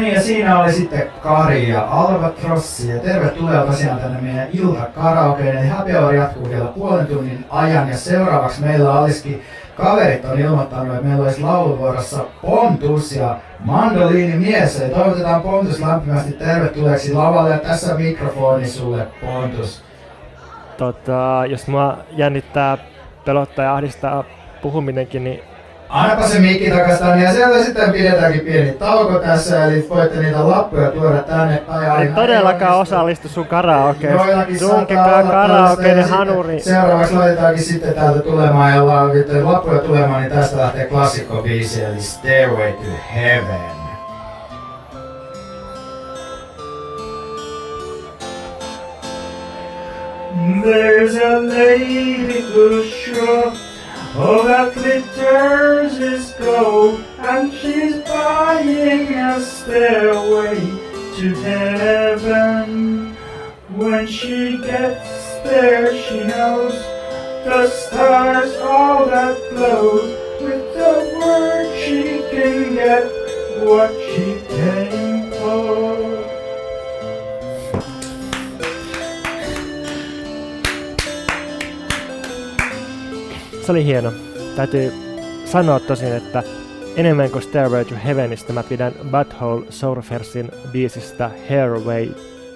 Niin, ja siinä oli sitten Kari ja Albatrossi. Ja tervetuloa tosiaan tänne meidän ilta karaokeen. Eli happy hour jatkuu vielä puolen tunnin ajan. Ja seuraavaksi meillä olisikin kaverit on ilmoittanut, että meillä olisi lauluvuorossa Pontus ja Mandoliini mies. Ja toivotetaan Pontus lämpimästi tervetulleeksi lavalle. Ja tässä mikrofoni sulle, Pontus. Tota, jos mua jännittää, pelottaa ja ahdistaa puhuminenkin, niin Annapa se mikki takas tänne ja sieltä sitten pidetäänkin pieni tauko tässä, eli voitte niitä lappuja tuoda tänne päin. En todellakaan osallistu sun karaokeen. Sunkekaa karaokeiden hanuri. Seuraavaksi laitetaankin sitten täältä tulemaan ja lappuja tulemaan, niin tästä lähtee klassikko biisi, eli Stairway to Heaven. There's a lady who's sure Oh, that glitters is gold, and she's buying a stairway to heaven. When she gets there, she knows the stars all that glow. With the word, she can get what she came for. Se oli hieno. Täytyy sanoa tosin, että enemmän kuin Stairway to Heavenistä mä pidän Butthole Surfersin biisistä Hairway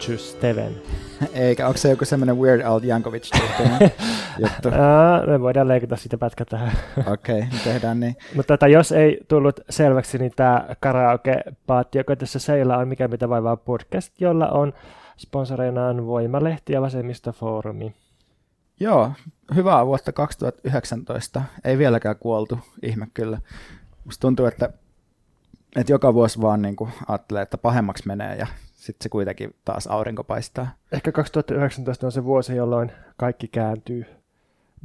to Steven. Eikä, onko se joku semmoinen Weird Al Jankovic juttu? Me voidaan leikata sitä pätkä tähän. Okei, okay, tehdään niin. Mutta tota, jos ei tullut selväksi, niin tämä karaoke-paatti, joka tässä seillä on Mikä mitä vaivaa podcast, jolla on sponsoreinaan Voimalehti ja Vasemmistofoorumi. Joo, hyvää vuotta 2019. Ei vieläkään kuoltu, ihme kyllä. Musta tuntuu, että, että joka vuosi vaan niin kuin ajattelee, että pahemmaksi menee ja sitten se kuitenkin taas aurinko paistaa. Ehkä 2019 on se vuosi, jolloin kaikki kääntyy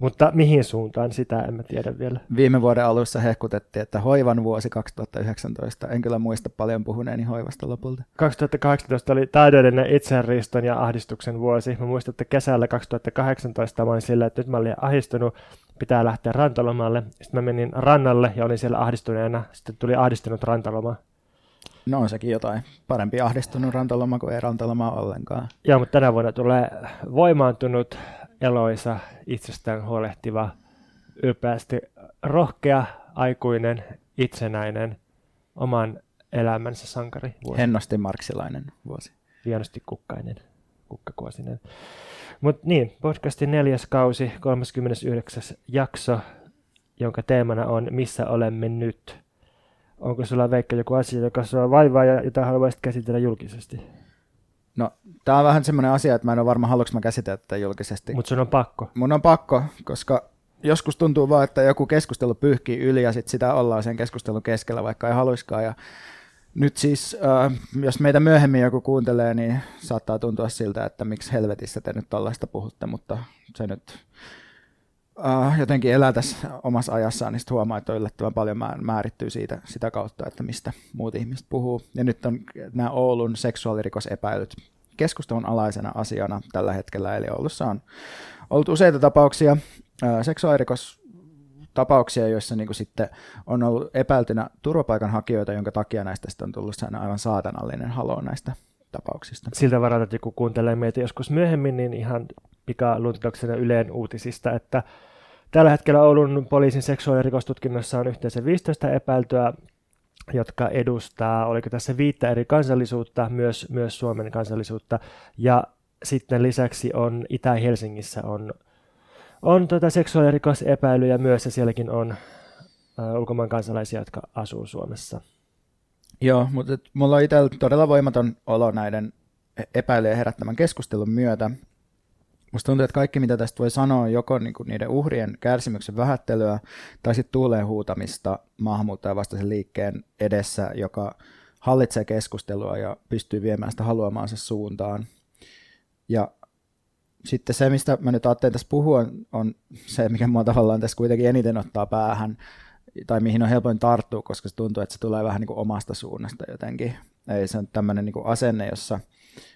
mutta mihin suuntaan, sitä en mä tiedä vielä. Viime vuoden alussa hehkutettiin, että hoivan vuosi 2019. En kyllä muista paljon puhuneeni hoivasta lopulta. 2018 oli täydellinen itseriston ja ahdistuksen vuosi. Mä muistan, että kesällä 2018 mä olin sillä, että nyt mä olin ahdistunut, pitää lähteä rantalomalle. Sitten mä menin rannalle ja olin siellä ahdistuneena. Sitten tuli ahdistunut rantaloma. No on sekin jotain. Parempi ahdistunut rantaloma kuin ei rantaloma ollenkaan. Joo, mutta tänä vuonna tulee voimaantunut eloisa, itsestään huolehtiva, ylpeästi rohkea, aikuinen, itsenäinen, oman elämänsä sankari. Vuosi. Hennosti marksilainen vuosi. Hienosti kukkainen, kukkakuosinen. Mutta niin, podcastin neljäs kausi, 39. jakso, jonka teemana on Missä olemme nyt? Onko sulla Veikka joku asia, joka sua vaivaa ja jota haluaisit käsitellä julkisesti? No, tämä on vähän semmoinen asia, että mä en ole varma, haluanko mä käsitellä tätä julkisesti. Mutta sun on pakko. Mun on pakko, koska joskus tuntuu vaan, että joku keskustelu pyyhkii yli ja sit sitä ollaan sen keskustelun keskellä, vaikka ei haluiskaan. Ja nyt siis, äh, jos meitä myöhemmin joku kuuntelee, niin saattaa tuntua siltä, että miksi helvetissä te nyt tällaista puhutte, mutta se nyt äh, jotenkin elää tässä omassa ajassaan, niin huomaa, että on yllättävän paljon määrittyy siitä, sitä kautta, että mistä muut ihmiset puhuu. Ja nyt on nämä Oulun seksuaalirikosepäilyt keskustelun alaisena asiana tällä hetkellä, eli Oulussa on ollut useita tapauksia, äh, seksuaalirikos tapauksia, joissa niin sitten on ollut epäiltynä turvapaikanhakijoita, jonka takia näistä sitten on tullut aivan saatanallinen halo näistä tapauksista. Siltä varalta, että joku kuuntelee meitä joskus myöhemmin, niin ihan pikaluntauksena Yleen uutisista, että Tällä hetkellä Oulun poliisin seksuaalirikostutkinnossa on yhteensä 15 epäiltyä, jotka edustaa, oliko tässä viittä eri kansallisuutta, myös, myös Suomen kansallisuutta. Ja sitten lisäksi on Itä-Helsingissä on, on tuota seksuaalirikosepäilyjä myös, ja sielläkin on uh, ulkomaan kansalaisia, jotka asuu Suomessa. Joo, mutta mulla on itsellä todella voimaton olo näiden e-, epäilyjen herättämän keskustelun myötä. Musta tuntuu, että kaikki mitä tästä voi sanoa joko niinku niiden uhrien kärsimyksen vähättelyä tai sitten tuuleen huutamista maahanmuuttajavastaisen liikkeen edessä, joka hallitsee keskustelua ja pystyy viemään sitä haluamaansa suuntaan. Ja sitten se, mistä mä nyt ajattelin tässä puhua, on, on se, mikä mua tavallaan tässä kuitenkin eniten ottaa päähän, tai mihin on helpoin tarttua, koska se tuntuu, että se tulee vähän niin kuin omasta suunnasta jotenkin. Ei se on tämmöinen niin asenne, jossa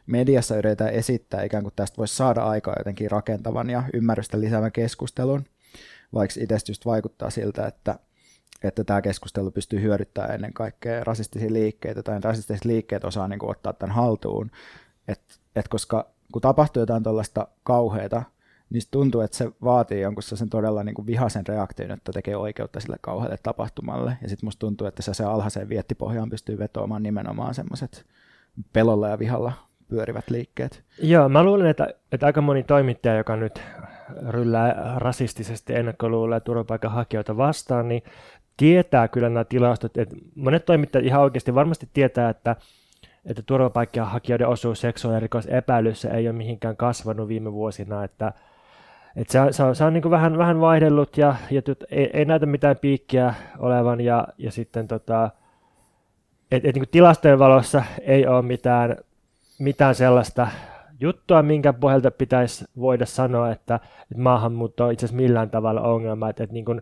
mediassa yritetään esittää ikään kuin tästä voisi saada aikaa jotenkin rakentavan ja ymmärrystä lisäävän keskustelun, vaikka itse just vaikuttaa siltä, että, että tämä keskustelu pystyy hyödyttämään ennen kaikkea rasistisia liikkeitä, tai rasistiset liikkeet osaa niin kuin, ottaa tämän haltuun, et, et koska kun tapahtuu jotain tällaista kauheata, niin tuntuu, että se vaatii jonkun sen todella niin kuin vihaisen reaktion, että tekee oikeutta sille kauhealle tapahtumalle. Ja sitten musta tuntuu, että se, se alhaiseen viettipohjaan pystyy vetoamaan nimenomaan semmoiset pelolla ja vihalla pyörivät liikkeet. Joo, mä luulen, että, että aika moni toimittaja, joka nyt ryllää rasistisesti ennakkoluulee turvapaikanhakijoita vastaan, niin tietää kyllä nämä tilastot. Että monet toimittajat ihan oikeasti varmasti tietää, että että turvapaikanhakijoiden osuus seksuaalirikos epäilyssä ei ole mihinkään kasvanut viime vuosina, että, että se on, se on, se on niin vähän, vähän vaihdellut ja, ja ei, ei, näytä mitään piikkiä olevan ja, ja sitten tota, et, et niin tilastojen valossa ei ole mitään, mitään sellaista juttua, minkä pohjalta pitäisi voida sanoa, että, että maahanmuutto on itse asiassa millään tavalla ongelma, että, että niin kuin,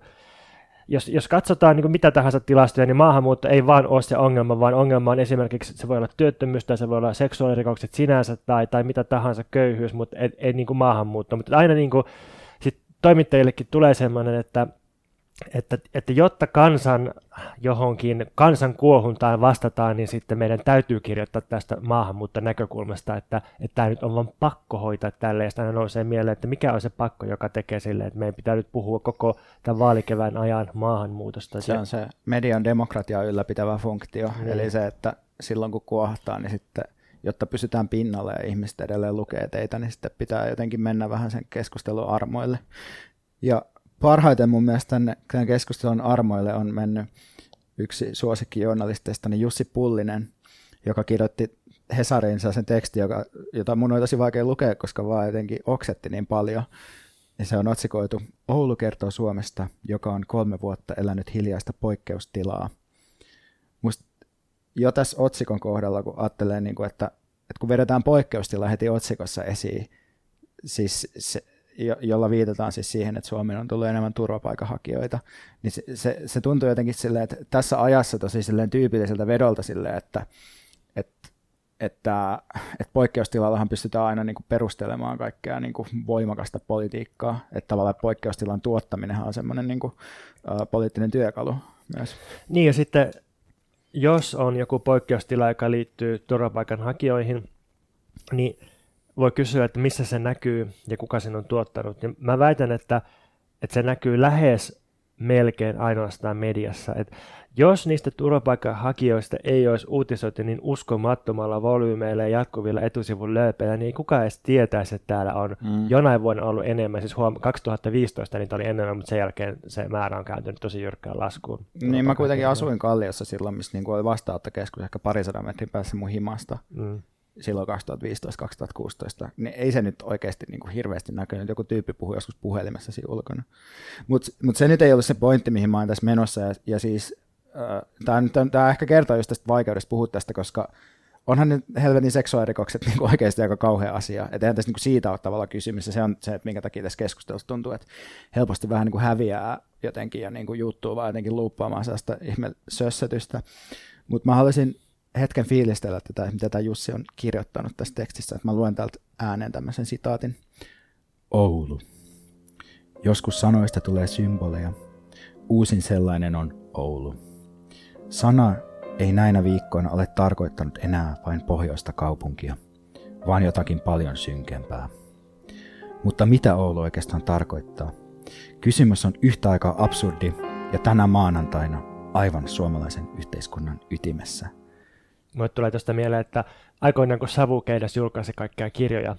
jos, jos katsotaan niin kuin mitä tahansa tilastoja, niin maahanmuutto ei vaan ole se ongelma, vaan ongelma on esimerkiksi, se voi olla työttömyys tai se voi olla seksuaalirikokset sinänsä tai, tai mitä tahansa köyhyys, mutta ei, ei niin kuin maahanmuutto. Mutta aina niin kuin, sit toimittajillekin tulee sellainen, että että, että jotta kansan johonkin kansan kuohuntaan vastataan, niin sitten meidän täytyy kirjoittaa tästä maahanmuutta näkökulmasta, että, että tämä nyt on vain pakko hoitaa tälle, ja sitten nousee mieleen, että mikä on se pakko, joka tekee sille, että meidän pitää nyt puhua koko tämän vaalikevään ajan maahanmuutosta. Se on se median demokratia ylläpitävä funktio, niin. eli se, että silloin kun kuohtaa, niin sitten jotta pysytään pinnalla ja ihmiset edelleen lukee teitä, niin sitten pitää jotenkin mennä vähän sen keskustelun armoille. Ja parhaiten mun mielestä tämän keskustelun armoille on mennyt yksi suosikki journalisteista, niin Jussi Pullinen, joka kirjoitti Hesarin sen teksti, joka, jota mun on tosi vaikea lukea, koska vaan jotenkin oksetti niin paljon. Ja se on otsikoitu Oulu kertoo Suomesta, joka on kolme vuotta elänyt hiljaista poikkeustilaa. Musta jo tässä otsikon kohdalla, kun ajattelee, niin kuin, että, että kun vedetään poikkeustila heti otsikossa esiin, siis se, jo, jolla viitataan siis siihen, että Suomeen on tullut enemmän turvapaikanhakijoita, niin se, se, se tuntuu jotenkin silleen, että tässä ajassa tosi silleen tyypilliseltä vedolta silleen, että, että, että, että poikkeustilallahan pystytään aina niin kuin perustelemaan kaikkea niin kuin voimakasta politiikkaa, että tavallaan poikkeustilan tuottaminen on semmoinen niin kuin, ä, poliittinen työkalu myös. Niin ja sitten jos on joku poikkeustila, joka liittyy turvapaikanhakijoihin, niin voi kysyä, että missä se näkyy ja kuka sen on tuottanut. Ja mä väitän, että, että se näkyy lähes melkein ainoastaan mediassa. Et jos niistä turvapaikanhakijoista ei olisi uutisoitu niin uskomattomalla volyymeilla ja jatkuvilla etusivun lööpeillä, niin kuka edes tietäisi, että täällä on mm. jonain vuonna ollut enemmän. Siis huom- 2015 niitä oli enemmän, mutta sen jälkeen se määrä on kääntynyt tosi jyrkkään laskuun. Niin mä kuitenkin asuin Kalliossa silloin, missä niinku oli vastaanottokeskus ehkä parisadan metrin päässä mun himasta. Mm silloin 2015-2016, niin ei se nyt oikeasti niin kuin hirveästi näkynyt. Joku tyyppi puhui joskus puhelimessa siinä ulkona. Mutta mut se nyt ei ollut se pointti, mihin mä oon tässä menossa. Ja, ja siis äh, tämä ehkä kertoo just tästä vaikeudesta puhua tästä, koska onhan nyt helvetin seksuaalirikokset niin oikeasti aika kauhea asia. Että eihän tässä niin kuin siitä ole tavallaan kysymys. Ja se on se, että minkä takia tässä keskustelussa tuntuu, että helposti vähän niin kuin häviää jotenkin ja niin kuin juttuu vaan jotenkin luuppaamaan sellaista ihme sössötystä. Mutta mä haluaisin hetken fiilistellä tätä, mitä tämä Jussi on kirjoittanut tässä tekstissä. Että mä luen täältä ääneen tämmöisen sitaatin. Oulu. Joskus sanoista tulee symboleja. Uusin sellainen on Oulu. Sana ei näinä viikkoina ole tarkoittanut enää vain pohjoista kaupunkia, vaan jotakin paljon synkempää. Mutta mitä Oulu oikeastaan tarkoittaa? Kysymys on yhtä aikaa absurdi ja tänä maanantaina aivan suomalaisen yhteiskunnan ytimessä – Mulle tulee tuosta mieleen, että aikoinaan kun Savukeidas julkaisi kaikkia kirjoja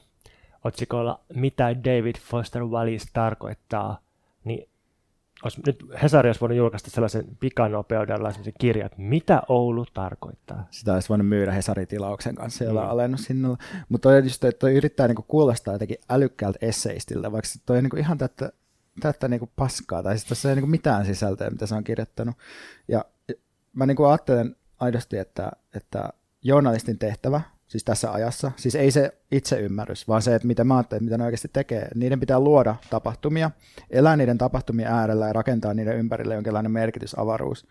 otsikolla Mitä David Foster Wallace tarkoittaa, niin olisi nyt Hesari olisi voinut julkaista sellaisen pikanopeudella sellaisen kirjan, että mitä Oulu tarkoittaa. Sitä olisi voinut myydä Hesari-tilauksen kanssa jollain mm. alennushinnalla. Mutta toi, just, toi yrittää niinku kuulostaa jotenkin älykkäältä esseistiltä, vaikka toi on niinku ihan tätä, tätä niinku paskaa, tai siis tässä ei niinku mitään sisältöä, mitä se on kirjoittanut. Ja mä niinku ajattelen aidosti, että, että journalistin tehtävä, siis tässä ajassa, siis ei se itseymmärrys, vaan se, että mitä mä ajattelen, mitä ne oikeasti tekee. Niiden pitää luoda tapahtumia, elää niiden tapahtumien äärellä ja rakentaa niiden ympärille jonkinlainen merkitysavaruus.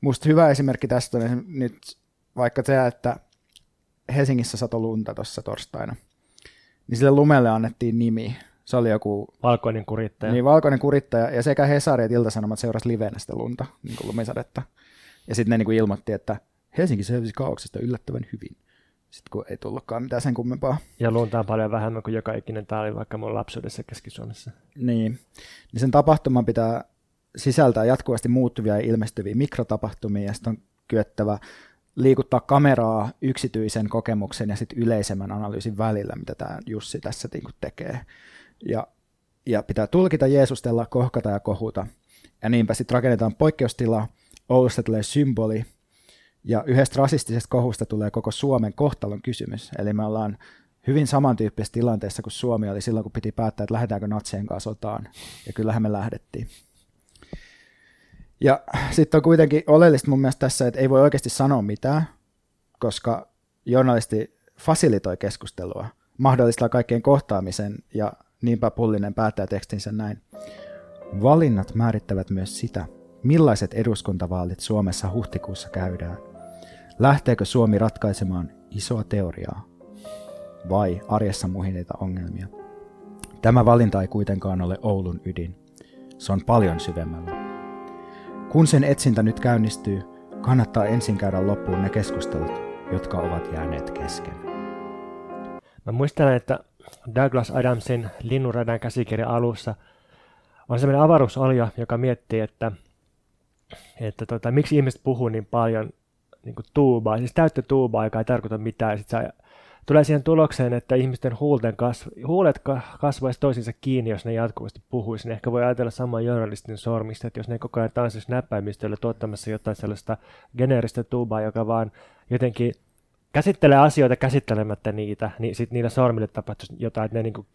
Musta hyvä esimerkki tästä on nyt vaikka se, että Helsingissä sato lunta tuossa torstaina, niin sille lumelle annettiin nimi. Se oli joku... Valkoinen kurittaja. Niin, valkoinen kurittaja. Ja sekä Hesari että Ilta-Sanomat seurasi livenä sitä lunta, niin kuin lumisadetta. Ja sitten ne niin kuin ilmoitti, että Helsinki selvisi kaauksesta yllättävän hyvin. Sitten kun ei tullutkaan mitään sen kummempaa. Ja lunta on paljon vähemmän kuin joka ikinen taali vaikka mun lapsuudessa Keski-Suomessa. Niin. niin sen tapahtuman pitää sisältää jatkuvasti muuttuvia ja ilmestyviä mikrotapahtumia, ja sitten on kyettävä liikuttaa kameraa yksityisen kokemuksen ja sitten yleisemmän analyysin välillä, mitä tämä Jussi tässä niinku tekee. Ja, ja pitää tulkita, jeesustella, kohkata ja kohuta. Ja niinpä sitten rakennetaan poikkeustila, Oulusta tulee symboli, ja yhdestä rasistisesta kohusta tulee koko Suomen kohtalon kysymys. Eli me ollaan hyvin samantyyppisessä tilanteessa kuin Suomi oli silloin, kun piti päättää, että lähdetäänkö natsien kanssa sotaan. Ja kyllähän me lähdettiin. Ja sitten on kuitenkin oleellista mun mielestä tässä, että ei voi oikeasti sanoa mitään, koska journalisti fasilitoi keskustelua, mahdollistaa kaikkien kohtaamisen ja niinpä Pullinen päättää tekstinsä näin. Valinnat määrittävät myös sitä, millaiset eduskuntavaalit Suomessa huhtikuussa käydään. Lähteekö Suomi ratkaisemaan isoa teoriaa vai arjessa muhineita ongelmia? Tämä valinta ei kuitenkaan ole Oulun ydin. Se on paljon syvemmällä. Kun sen etsintä nyt käynnistyy, kannattaa ensin käydä loppuun ne keskustelut, jotka ovat jääneet kesken. Mä muistelen, että Douglas Adamsin Linnunradan käsikirjan alussa on sellainen avaruusolio, joka miettii, että, että tota, miksi ihmiset puhuu niin paljon niin tuubaa, siis täyttä tuubaa, joka ei tarkoita mitään. Sit sä tulee siihen tulokseen, että ihmisten huulten kasv- huulet kasvaisi toisinsa kiinni, jos ne jatkuvasti puhuisi. Ne ehkä voi ajatella saman journalistin sormista, että jos ne koko ajan tanssisi näppäimistöllä tuottamassa jotain sellaista geneeristä tuubaa, joka vaan jotenkin käsittelee asioita käsittelemättä niitä, niin sitten niillä sormille tapahtuisi jotain, että ne niinku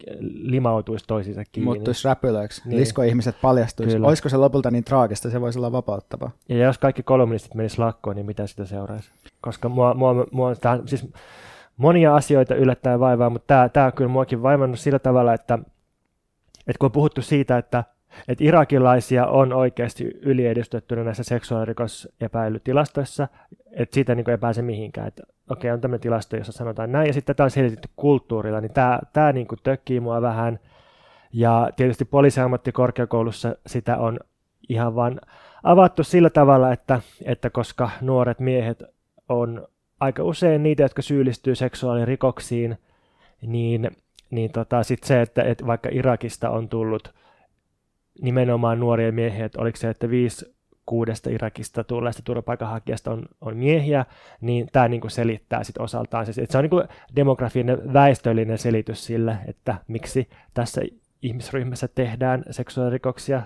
limautuisi toisiinsa kiinni. Muuttuisi räpylöiksi, niin. lisko-ihmiset paljastuisi. Kyllä. Olisiko se lopulta niin traagista, se voisi olla vapauttava. Ja jos kaikki kolumnistit menisivät lakkoon, niin mitä sitä seuraisi? Koska mua, mua, mua tämä, siis monia asioita yllättäen vaivaa, mutta tämä, tämä on kyllä muakin vaivannut sillä tavalla, että, että kun on puhuttu siitä, että, että irakilaisia on oikeasti yliedustettuna näissä seksuaalirikosepäilytilastoissa, että siitä niin ei pääse mihinkään. Että okei, okay, on tämmöinen tilasto, jossa sanotaan näin, ja sitten tämä on selitetty kulttuurilla, niin tämä, tämä niin kuin tökkii mua vähän. Ja tietysti poliisiammattikorkeakoulussa sitä on ihan vain avattu sillä tavalla, että, että koska nuoret miehet on aika usein niitä, jotka syyllistyy seksuaalirikoksiin, niin, niin tota, sit se, että, että vaikka Irakista on tullut nimenomaan nuoria miehiä, että oliko se, että viisi kuudesta Irakista tulleesta turvapaikanhakijasta on, on miehiä, niin tämä niinku selittää sit osaltaan. Siis, että se on niinku demografinen väestöllinen selitys sille, että miksi tässä ihmisryhmässä tehdään seksuaalirikoksia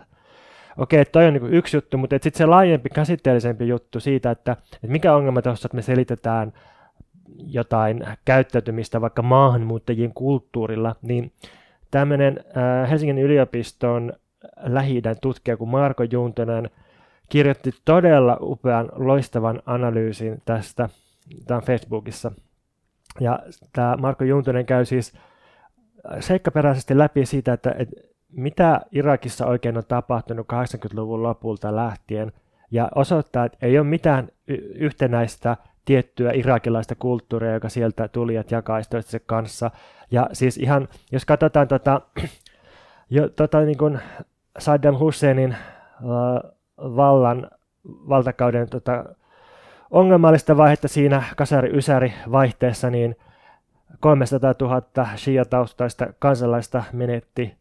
okei, toi on niin yksi juttu, mutta sitten se laajempi, käsitteellisempi juttu siitä, että, että mikä ongelma tuossa, että me selitetään jotain käyttäytymistä vaikka maahanmuuttajien kulttuurilla, niin tämmöinen äh, Helsingin yliopiston lähi tutkija kuin Marko Juntonen kirjoitti todella upean, loistavan analyysin tästä, tämä on Facebookissa. Ja tämä Marko Juntonen käy siis seikkaperäisesti läpi siitä, että, että mitä Irakissa oikein on tapahtunut 80-luvun lopulta lähtien, ja osoittaa, että ei ole mitään yhtenäistä tiettyä irakilaista kulttuuria, joka sieltä tulijat jakaisi toistensa kanssa. Ja siis ihan, jos katsotaan tota, jo, tota niin kuin Saddam Husseinin uh, vallan, valtakauden tota, ongelmallista vaihetta siinä kasari-ysäri vaihteessa, niin 300 000 shia-taustaista kansalaista menetti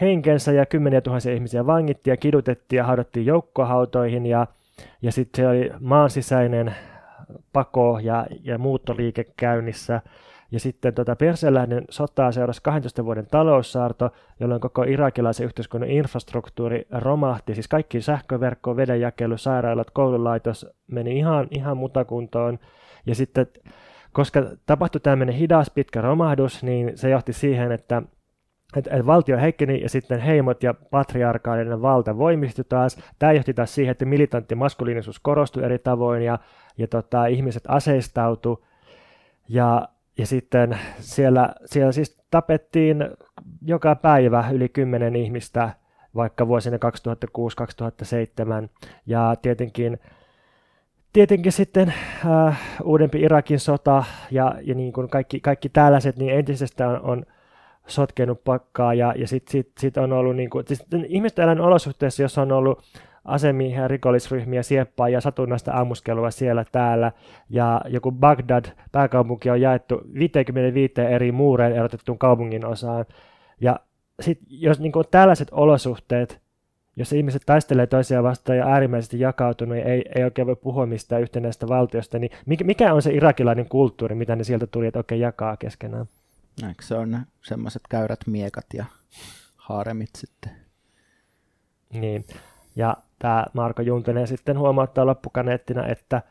henkensä ja kymmeniä tuhansia ihmisiä vangittiin ja kidutettiin ja haudattiin joukkohautoihin ja, ja sitten se oli maansisäinen pako ja, ja muuttoliike käynnissä. Ja sitten tota Persianlähden sotaa seurasi 12 vuoden taloussaarto, jolloin koko irakilaisen yhteiskunnan infrastruktuuri romahti. Siis kaikki sähköverkko, vedenjakelu, sairaalat, koululaitos meni ihan, ihan mutakuntoon. Ja sitten, koska tapahtui tämmöinen hidas pitkä romahdus, niin se johti siihen, että että et valtio heikkeni ja sitten heimot ja patriarkaalinen valta voimistui taas. Tämä johti taas siihen, että militantti maskuliinisuus korostui eri tavoin ja, ja tota, ihmiset aseistautu. Ja, ja sitten siellä, siellä siis tapettiin joka päivä yli kymmenen ihmistä, vaikka vuosina 2006-2007. Ja tietenkin, tietenkin sitten äh, uudempi Irakin sota ja, ja niin kuin kaikki, kaikki tällaiset, niin entisestään on, sotkenut pakkaa ja, ja sitten sit, sit on ollut, niin kuin, siis ihmiset elän olosuhteissa, jossa on ollut asemiehiä, rikollisryhmiä, sieppaa ja satunnaista ammuskelua siellä täällä. Ja joku Bagdad, pääkaupunki, on jaettu 55 eri muureen erotettuun kaupungin osaan. Ja sit, jos niin kuin tällaiset olosuhteet, jos ihmiset taistelee toisiaan vastaan ja äärimmäisesti jakautunut ja ei, ei oikein voi puhua mistään yhtenäistä valtiosta, niin mikä on se irakilainen kulttuuri, mitä ne sieltä tuli, että oikein jakaa keskenään? Eikö se on semmoiset käyrät miekat ja haaremit sitten? Niin, ja tämä Marko Juntinen sitten huomauttaa loppukaneettina, että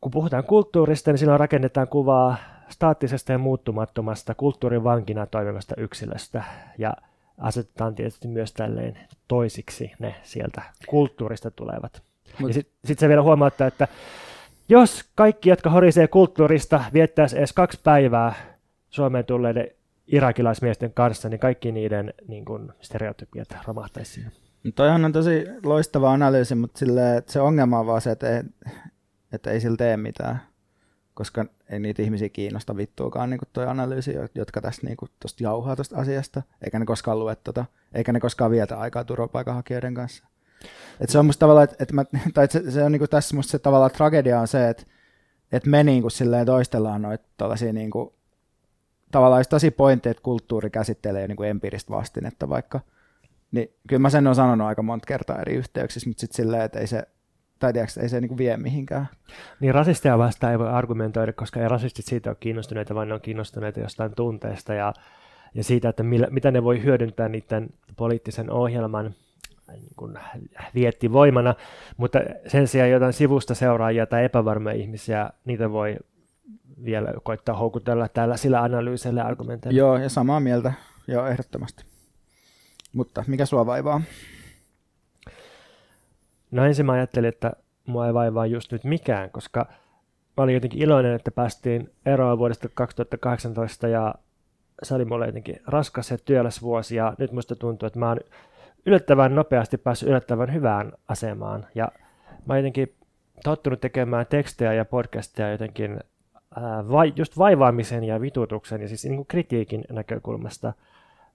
kun puhutaan kulttuurista, niin silloin rakennetaan kuvaa staattisesta ja muuttumattomasta kulttuurin vankina toimivasta yksilöstä. Ja asetetaan tietysti myös tälleen toisiksi ne sieltä kulttuurista tulevat. Mut. Ja sitten sit se vielä huomauttaa, että jos kaikki, jotka horisee kulttuurista, viettäisi edes kaksi päivää Suomeen tulleiden irakilaismiesten kanssa, niin kaikki niiden niin kun, stereotypiat romahtaisi siinä. Toihan on tosi loistava analyysi, mutta sille, että se ongelma on vaan se, että ei, että ei sillä tee mitään, koska ei niitä ihmisiä kiinnosta vittuakaan niin tuo analyysi, jotka tästä niin kuin, tosta jauhaa tuosta asiasta, eikä ne koskaan lue tota, eikä ne koskaan vietä aikaa turvapaikanhakijoiden kanssa. Et se on musta tavallaan, että, että mä, tai se, se on niin kuin tässä musta se tavallaan tragedia on se, että, että me niin kuin silleen toistellaan noita tällaisia niin kuin, tavallaan tosi pointteja, että kulttuuri käsittelee niin kuin empiiristä vastinetta vaikka, niin kyllä mä sen on sanonut aika monta kertaa eri yhteyksissä, mutta sitten silleen, että ei se, tai tiiäks, ei se niin vie mihinkään. Niin rasisteja vastaan ei voi argumentoida, koska ei rasistit siitä ole kiinnostuneita, vaan ne on kiinnostuneita jostain tunteesta ja, ja siitä, että millä, mitä ne voi hyödyntää niiden poliittisen ohjelman niin kuin viettivoimana, mutta sen sijaan jotain sivusta seuraajia tai epävarmoja ihmisiä, niitä voi vielä koittaa houkutella tällaisilla analyyseillä argumenteilla. Joo, ja samaa mieltä, joo, ehdottomasti. Mutta mikä sua vaivaa? No ensin mä ajattelin, että mua ei vaivaa just nyt mikään, koska mä olin jotenkin iloinen, että päästiin eroon vuodesta 2018 ja se oli mulle jotenkin raskas ja työläs vuosi ja nyt musta tuntuu, että mä oon yllättävän nopeasti päässyt yllättävän hyvään asemaan ja mä oon jotenkin tottunut tekemään tekstejä ja podcasteja jotenkin ää, vai, just vaivaamisen ja vitutuksen ja siis niin kuin kritiikin näkökulmasta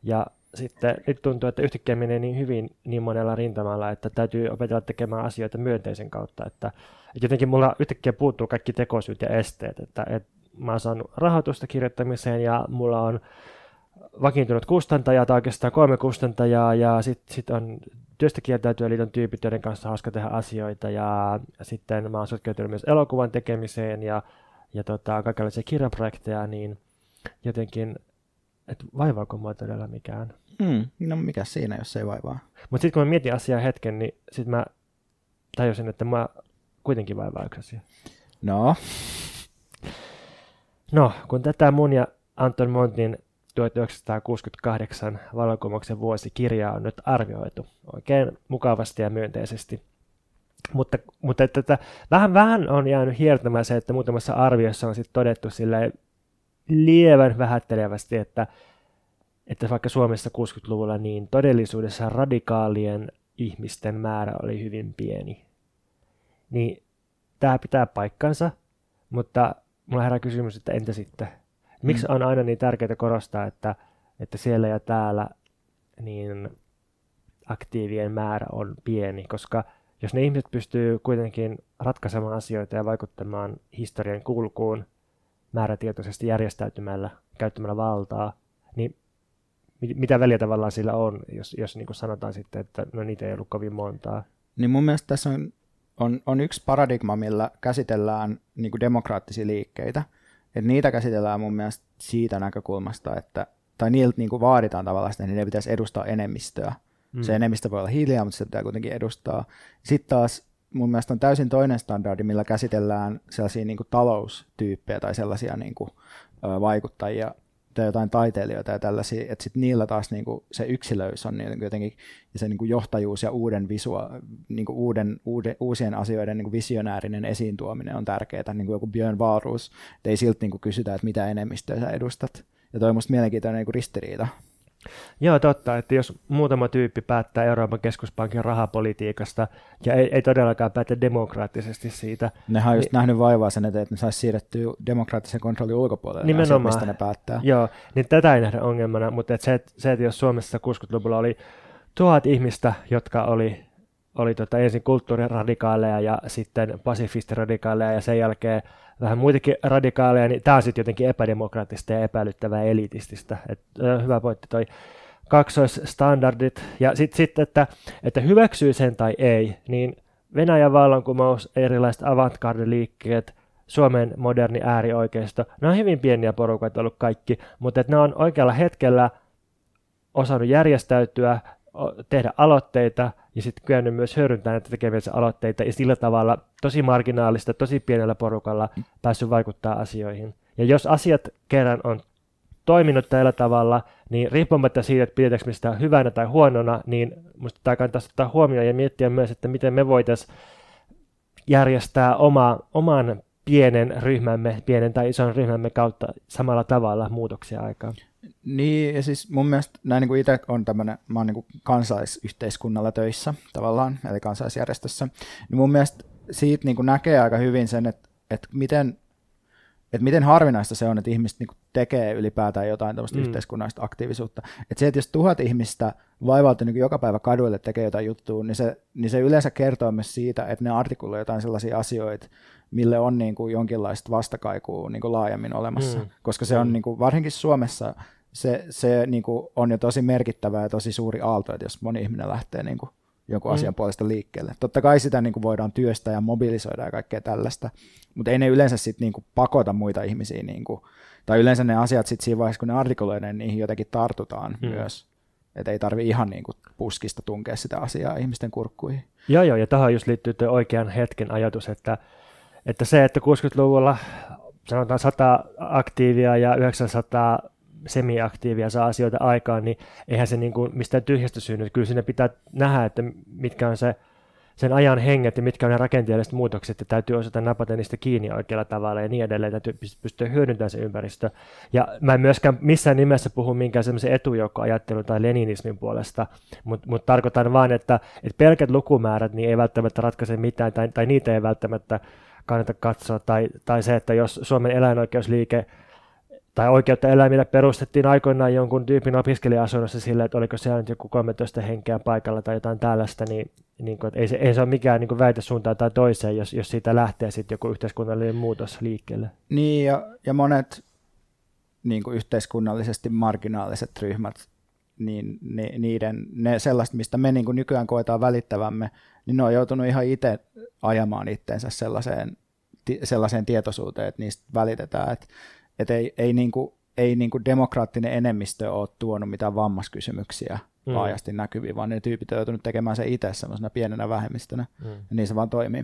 ja sitten nyt tuntuu, että yhtäkkiä menee niin hyvin niin monella rintamalla, että täytyy opetella tekemään asioita myönteisen kautta. Että, että jotenkin mulla yhtäkkiä puuttuu kaikki tekosyyt ja esteet. Että, että mä oon saanut rahoitusta kirjoittamiseen ja mulla on vakiintunut kustantaja tai oikeastaan kolme kustantajaa ja sitten sit on työstä liiton tyypit, joiden kanssa hauska tehdä asioita ja sitten mä oon sotkeutunut myös elokuvan tekemiseen ja, ja tota, kaikenlaisia kirjaprojekteja, niin jotenkin että vaivaako mua todella mikään. Mm, no mikä siinä, jos ei vaivaa. Mutta sitten kun mä mietin asiaa hetken, niin sitten mä tajusin, että mä kuitenkin vaivaa yksi asia. No? No, kun tätä mun ja Anton Montin 1968 vallankumouksen vuosikirjaa on nyt arvioitu oikein mukavasti ja myönteisesti. Mutta, mutta että, että vähän, vähän on jäänyt hiertämään se, että muutamassa arviossa on sitten todettu sille lievän vähättelevästi, että että vaikka Suomessa 60-luvulla, niin todellisuudessa radikaalien ihmisten määrä oli hyvin pieni. Niin tämä pitää paikkansa, mutta mulla herää kysymys, että entä sitten? Miksi mm. on aina niin tärkeää korostaa, että, että siellä ja täällä niin aktiivien määrä on pieni, koska jos ne ihmiset pystyy kuitenkin ratkaisemaan asioita ja vaikuttamaan historian kulkuun määrätietoisesti järjestäytymällä, käyttämällä valtaa, niin mitä väliä tavallaan sillä on, jos, jos niin kuin sanotaan sitten, että no niitä ei ollut kovin montaa. Niin mun mielestä tässä on, on, on yksi paradigma, millä käsitellään niin kuin demokraattisia liikkeitä. Et niitä käsitellään mun mielestä siitä näkökulmasta, että tai niiltä niin kuin vaaditaan tavallaan sitä, että ne pitäisi edustaa enemmistöä. Mm. Se enemmistö voi olla hiljaa, mutta se pitää kuitenkin edustaa. Sitten taas mun mielestä on täysin toinen standardi, millä käsitellään sellaisia niin kuin taloustyyppejä tai sellaisia niin kuin, vaikuttajia, tai jotain taiteilijoita ja tällaisia, että sitten niillä taas niinku se yksilöys on niin jotenkin, ja se niinku johtajuus ja uuden, visua, niinku uuden, uuden, uusien asioiden niinku visionäärinen esiin tuominen on tärkeää, niin kuin joku Björn Wahlroos, ei silti niinku kysytä, että mitä enemmistöä sä edustat. Ja toi on musta mielenkiintoinen niinku ristiriita. Joo, totta, että jos muutama tyyppi päättää Euroopan keskuspankin rahapolitiikasta ja ei, ei todellakaan päätä demokraattisesti siitä. Nehän on just niin, nähnyt vaivaa sen eteen, että ne saisi siirrettyä demokraattisen kontrollin ulkopuolelle. Nimenomaan. Asiat, mistä ne päättää. Joo, niin tätä ei nähdä ongelmana, mutta että se, että, se, että jos Suomessa 60-luvulla oli tuhat ihmistä, jotka oli, oli tota ensin kulttuuriradikaaleja ja sitten pasifistiradikaaleja ja sen jälkeen vähän muitakin radikaaleja, niin tämä on sitten jotenkin epädemokraattista ja epäilyttävää elitististä. Et, hyvä pointti toi kaksoisstandardit. Ja sitten, sit, että, että hyväksyy sen tai ei, niin Venäjän vallankumous, erilaiset avantgarde-liikkeet, Suomen moderni äärioikeisto, ne on hyvin pieniä porukoita ollut kaikki, mutta että ne on oikealla hetkellä osannut järjestäytyä, tehdä aloitteita ja sitten kyennyt myös hyödyntämään näitä tekeviä aloitteita ja sillä tavalla tosi marginaalista, tosi pienellä porukalla päässyt vaikuttaa asioihin. Ja jos asiat kerran on toiminut tällä tavalla, niin riippumatta siitä, että pidetäänkö sitä hyvänä tai huonona, niin minusta tämä kannattaa ottaa huomioon ja miettiä myös, että miten me voitaisiin järjestää oma, oman pienen ryhmämme, pienen tai ison ryhmämme kautta samalla tavalla muutoksia aikaan. Niin, ja siis mun mielestä näin niin kuin itse on tämmöinen, mä oon niin kuin kansalaisyhteiskunnalla töissä tavallaan, eli kansalaisjärjestössä, niin mun mielestä siitä niin kuin näkee aika hyvin sen, että, että miten että miten harvinaista se on, että ihmiset niin tekee ylipäätään jotain tämmöistä mm. yhteiskunnallista aktiivisuutta. Että se, että jos tuhat ihmistä vaivautuu niin joka päivä kaduille tekee jotain juttua, niin se, niin se yleensä kertoo myös siitä, että ne artikuloi jotain sellaisia asioita, mille on niin kuin jonkinlaista vastakaikua niin kuin laajemmin olemassa. Mm. Koska se on mm. niin kuin, varsinkin Suomessa se, se niin kuin on jo tosi merkittävä ja tosi suuri aalto, että jos moni ihminen lähtee niin kuin jonkun mm. asian puolesta liikkeelle. Totta kai sitä niin kuin voidaan työstää ja mobilisoida ja kaikkea tällaista, mutta ei ne yleensä sit niin kuin pakota muita ihmisiä, niin kuin, tai yleensä ne asiat sit siinä vaiheessa, kun ne artikuloidaan, niin niihin jotenkin tartutaan mm. myös. Että ei tarvi ihan niin kuin puskista tunkea sitä asiaa ihmisten kurkkuihin. Joo, joo, ja tähän just liittyy tuo oikean hetken ajatus, että, että se, että 60-luvulla sanotaan 100 aktiivia ja 900 semiaktiivia saa asioita aikaan, niin eihän se niin kuin mistään tyhjästä synny. Kyllä sinne pitää nähdä, että mitkä on se sen ajan henget ja mitkä on ne rakenteelliset muutokset, että täytyy osata napata niistä kiinni oikealla tavalla ja niin edelleen, täytyy pystyä hyödyntämään se ympäristö. Ja mä en myöskään missään nimessä puhu minkään semmoisen etujoukkoajattelun tai leninismin puolesta, mutta mut tarkoitan vain, että, että pelkät lukumäärät niin ei välttämättä ratkaise mitään tai, tai niitä ei välttämättä kannata katsoa, tai, tai se, että jos Suomen eläinoikeusliike tai oikeutta eläimille perustettiin aikoinaan jonkun tyypin opiskelija-asunnossa sillä, että oliko siellä nyt joku 13 henkeä paikalla tai jotain tällaista, niin, niin kuin, ei, se, ei se ole mikään niin väite suuntaan tai toiseen, jos, jos siitä lähtee sitten joku yhteiskunnallinen muutos liikkeelle. Niin, ja, ja monet niin kuin yhteiskunnallisesti marginaaliset ryhmät, niin ne, niiden, ne sellaista, mistä me niin kuin nykyään koetaan välittävämme, niin ne on joutunut ihan itse ajamaan itseensä sellaiseen, sellaiseen tietoisuuteen, että niistä välitetään, että että ei, ei, niin kuin, ei niin kuin demokraattinen enemmistö ole tuonut mitään vammaskysymyksiä mm. laajasti näkyviin, vaan ne tyypit on joutunut tekemään se itse semmoisena pienenä vähemmistönä, mm. ja niin se vaan toimii.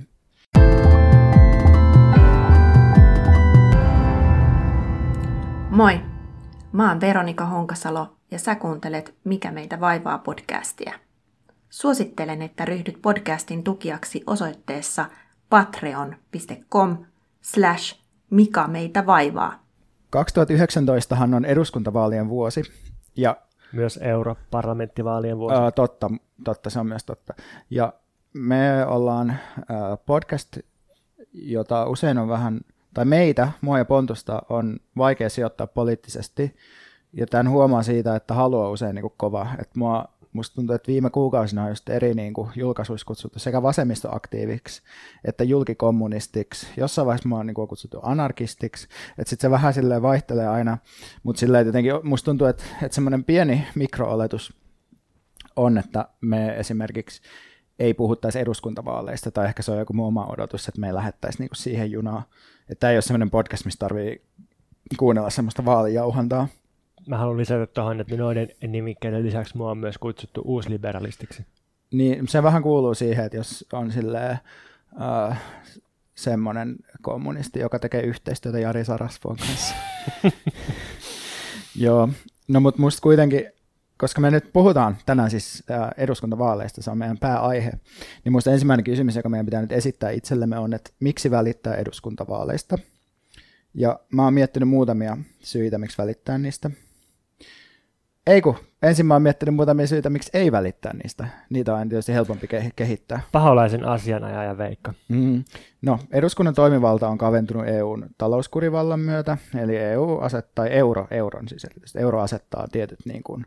Moi! Mä oon Veronika Honkasalo ja sä kuuntelet Mikä meitä vaivaa podcastia. Suosittelen, että ryhdyt podcastin tukijaksi osoitteessa patreon.com slash mikä meitä vaivaa. 2019 on eduskuntavaalien vuosi. Ja, myös europarlamenttivaalien vuosi. Ää, totta, totta, se on myös totta. Ja me ollaan ää, podcast, jota usein on vähän, tai meitä, mua ja Pontusta, on vaikea sijoittaa poliittisesti. Ja tämän huomaa siitä, että haluaa usein niin kova. Että mua musta tuntuu, että viime kuukausina on just eri niin kuin, julkaisuissa kutsuttu sekä vasemmistoaktiiviksi että julkikommunistiksi. Jossain vaiheessa mua on niin kuin, kutsuttu anarkistiksi, että sitten se vähän silleen vaihtelee aina, mutta silleen jotenkin musta tuntuu, että, että semmoinen pieni mikrooletus on, että me esimerkiksi ei puhuttaisi eduskuntavaaleista, tai ehkä se on joku muu oma odotus, että me ei lähettäisi niinku siihen junaan. Että tämä ei ole semmoinen podcast, missä tarvii kuunnella semmoista vaalijauhantaa mä haluan lisätä tuohon, että noiden nimikkeiden lisäksi mua on myös kutsuttu uusliberalistiksi. Niin, se vähän kuuluu siihen, että jos on silleen, uh, semmoinen kommunisti, joka tekee yhteistyötä Jari Sarasvuon kanssa. Joo, no mutta musta kuitenkin, koska me nyt puhutaan tänään siis eduskuntavaaleista, se on meidän pääaihe, niin musta ensimmäinen kysymys, joka meidän pitää nyt esittää itsellemme on, että miksi välittää eduskuntavaaleista? Ja mä oon miettinyt muutamia syitä, miksi välittää niistä. Ei kun, ensin mä oon miettinyt muutamia syitä, miksi ei välittää niistä. Niitä on tietysti helpompi kehittää. Paholaisen asianajaja Veikka. Mm. No, eduskunnan toimivalta on kaventunut EUn talouskurivallan myötä, eli EU asettaa, euro, euron siis euro asettaa tietyt niin kuin,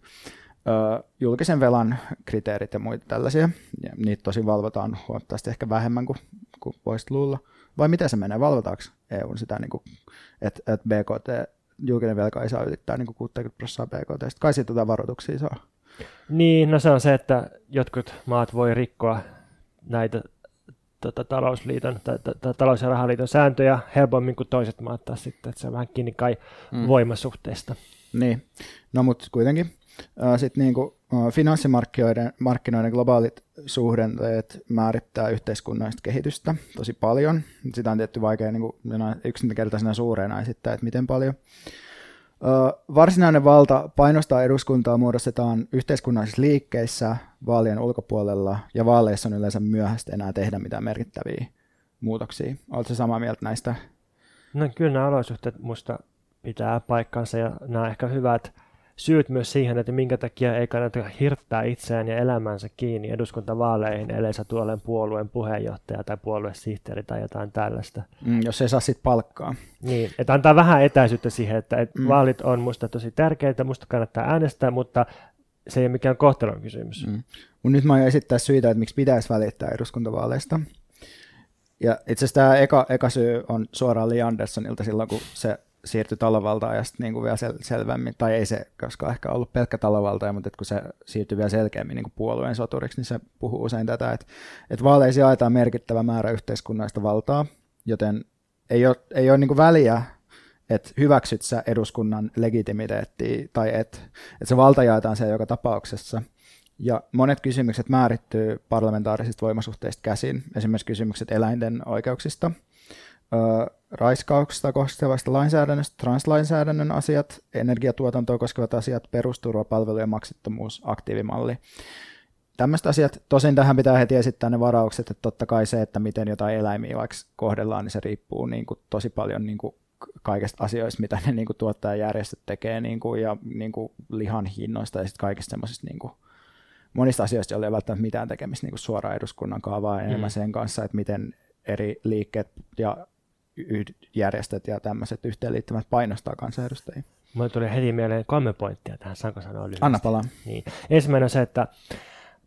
julkisen velan kriteerit ja muita tällaisia, ja niitä tosi valvotaan huomattavasti ehkä vähemmän kuin, kuin voisit luulla. Vai miten se menee, valvotaanko EUn sitä, niin että, että BKT julkinen velka ei saa ylittää niin 60 prosenttia BKT. Kai siitä jotain varoituksia saa. Niin, no se on se, että jotkut maat voi rikkoa näitä tota, talousliiton tai talous- ja rahaliiton sääntöjä helpommin kuin toiset maat taas sitten, että se on vähän kiinni kai mm. voimasuhteista. Niin, no mutta kuitenkin sitten niin kuin finanssimarkkinoiden markkinoiden globaalit suhdanteet määrittää yhteiskunnallista kehitystä tosi paljon. Sitä on tietty vaikea niin kuin yksinkertaisena suurena esittää, että miten paljon. Varsinainen valta painostaa eduskuntaa muodostetaan yhteiskunnallisissa liikkeissä vaalien ulkopuolella, ja vaaleissa on yleensä myöhäistä enää tehdä mitään merkittäviä muutoksia. Oletko samaa mieltä näistä? No kyllä nämä olosuhteet minusta pitää paikkansa, ja nämä ehkä hyvät syyt myös siihen, että minkä takia ei kannata hirttää itseään ja elämänsä kiinni eduskuntavaaleihin, ellei sä tuolen puolueen puheenjohtaja tai puoluesihteeri tai jotain tällaista. Mm, jos ei saa sitten palkkaa. Niin, että antaa vähän etäisyyttä siihen, että et mm. vaalit on musta tosi tärkeitä, musta kannattaa äänestää, mutta se ei ole mikään kohtelun kysymys. Mm. Mut nyt mä aion esittää syitä, että miksi pitäisi välittää eduskuntavaaleista. Ja itse asiassa tämä eka, eka syy on suoraan Lee Andersonilta silloin, kun se siirtyi talovaltaan sitten niin kuin vielä sel- selvemmin, tai ei se koskaan ehkä ollut pelkkä talovaltaja, mutta kun se siirtyi vielä selkeämmin niin kuin puolueen soturiksi, niin se puhuu usein tätä, että, että vaaleissa jaetaan merkittävä määrä yhteiskunnallista valtaa, joten ei ole, ei ole niin kuin väliä, että hyväksyt sä eduskunnan legitimiteettiä tai että, että se valta jaetaan siellä joka tapauksessa. Ja monet kysymykset määrittyy parlamentaarisista voimasuhteista käsin, esimerkiksi kysymykset eläinten oikeuksista – raiskauksesta koskevasta lainsäädännöstä, translainsäädännön asiat, energiatuotantoa koskevat asiat, perusturvapalvelujen maksettomuus, aktiivimalli. Tämmöiset asiat, tosin tähän pitää heti esittää ne varaukset, että totta kai se, että miten jotain eläimiä vaikka kohdellaan, niin se riippuu niin kuin tosi paljon niin kuin kaikista asioista, mitä ne niin kuin tuottajajärjestöt tekee niin kuin, ja niin kuin lihan hinnoista ja sitten kaikista semmoisista niin kuin, monista asioista, joilla ei välttämättä mitään tekemistä niin kuin suoraan eduskunnan kaavaa enemmän mm. sen kanssa, että miten eri liikkeet ja järjestöt ja tämmöiset yhteenliittymät painostaa kansanedustajia. Mulle tuli heti mieleen kolme pointtia tähän, saanko sanoa lyhyesti? Anna palaa. Niin. Ensimmäinen on se, että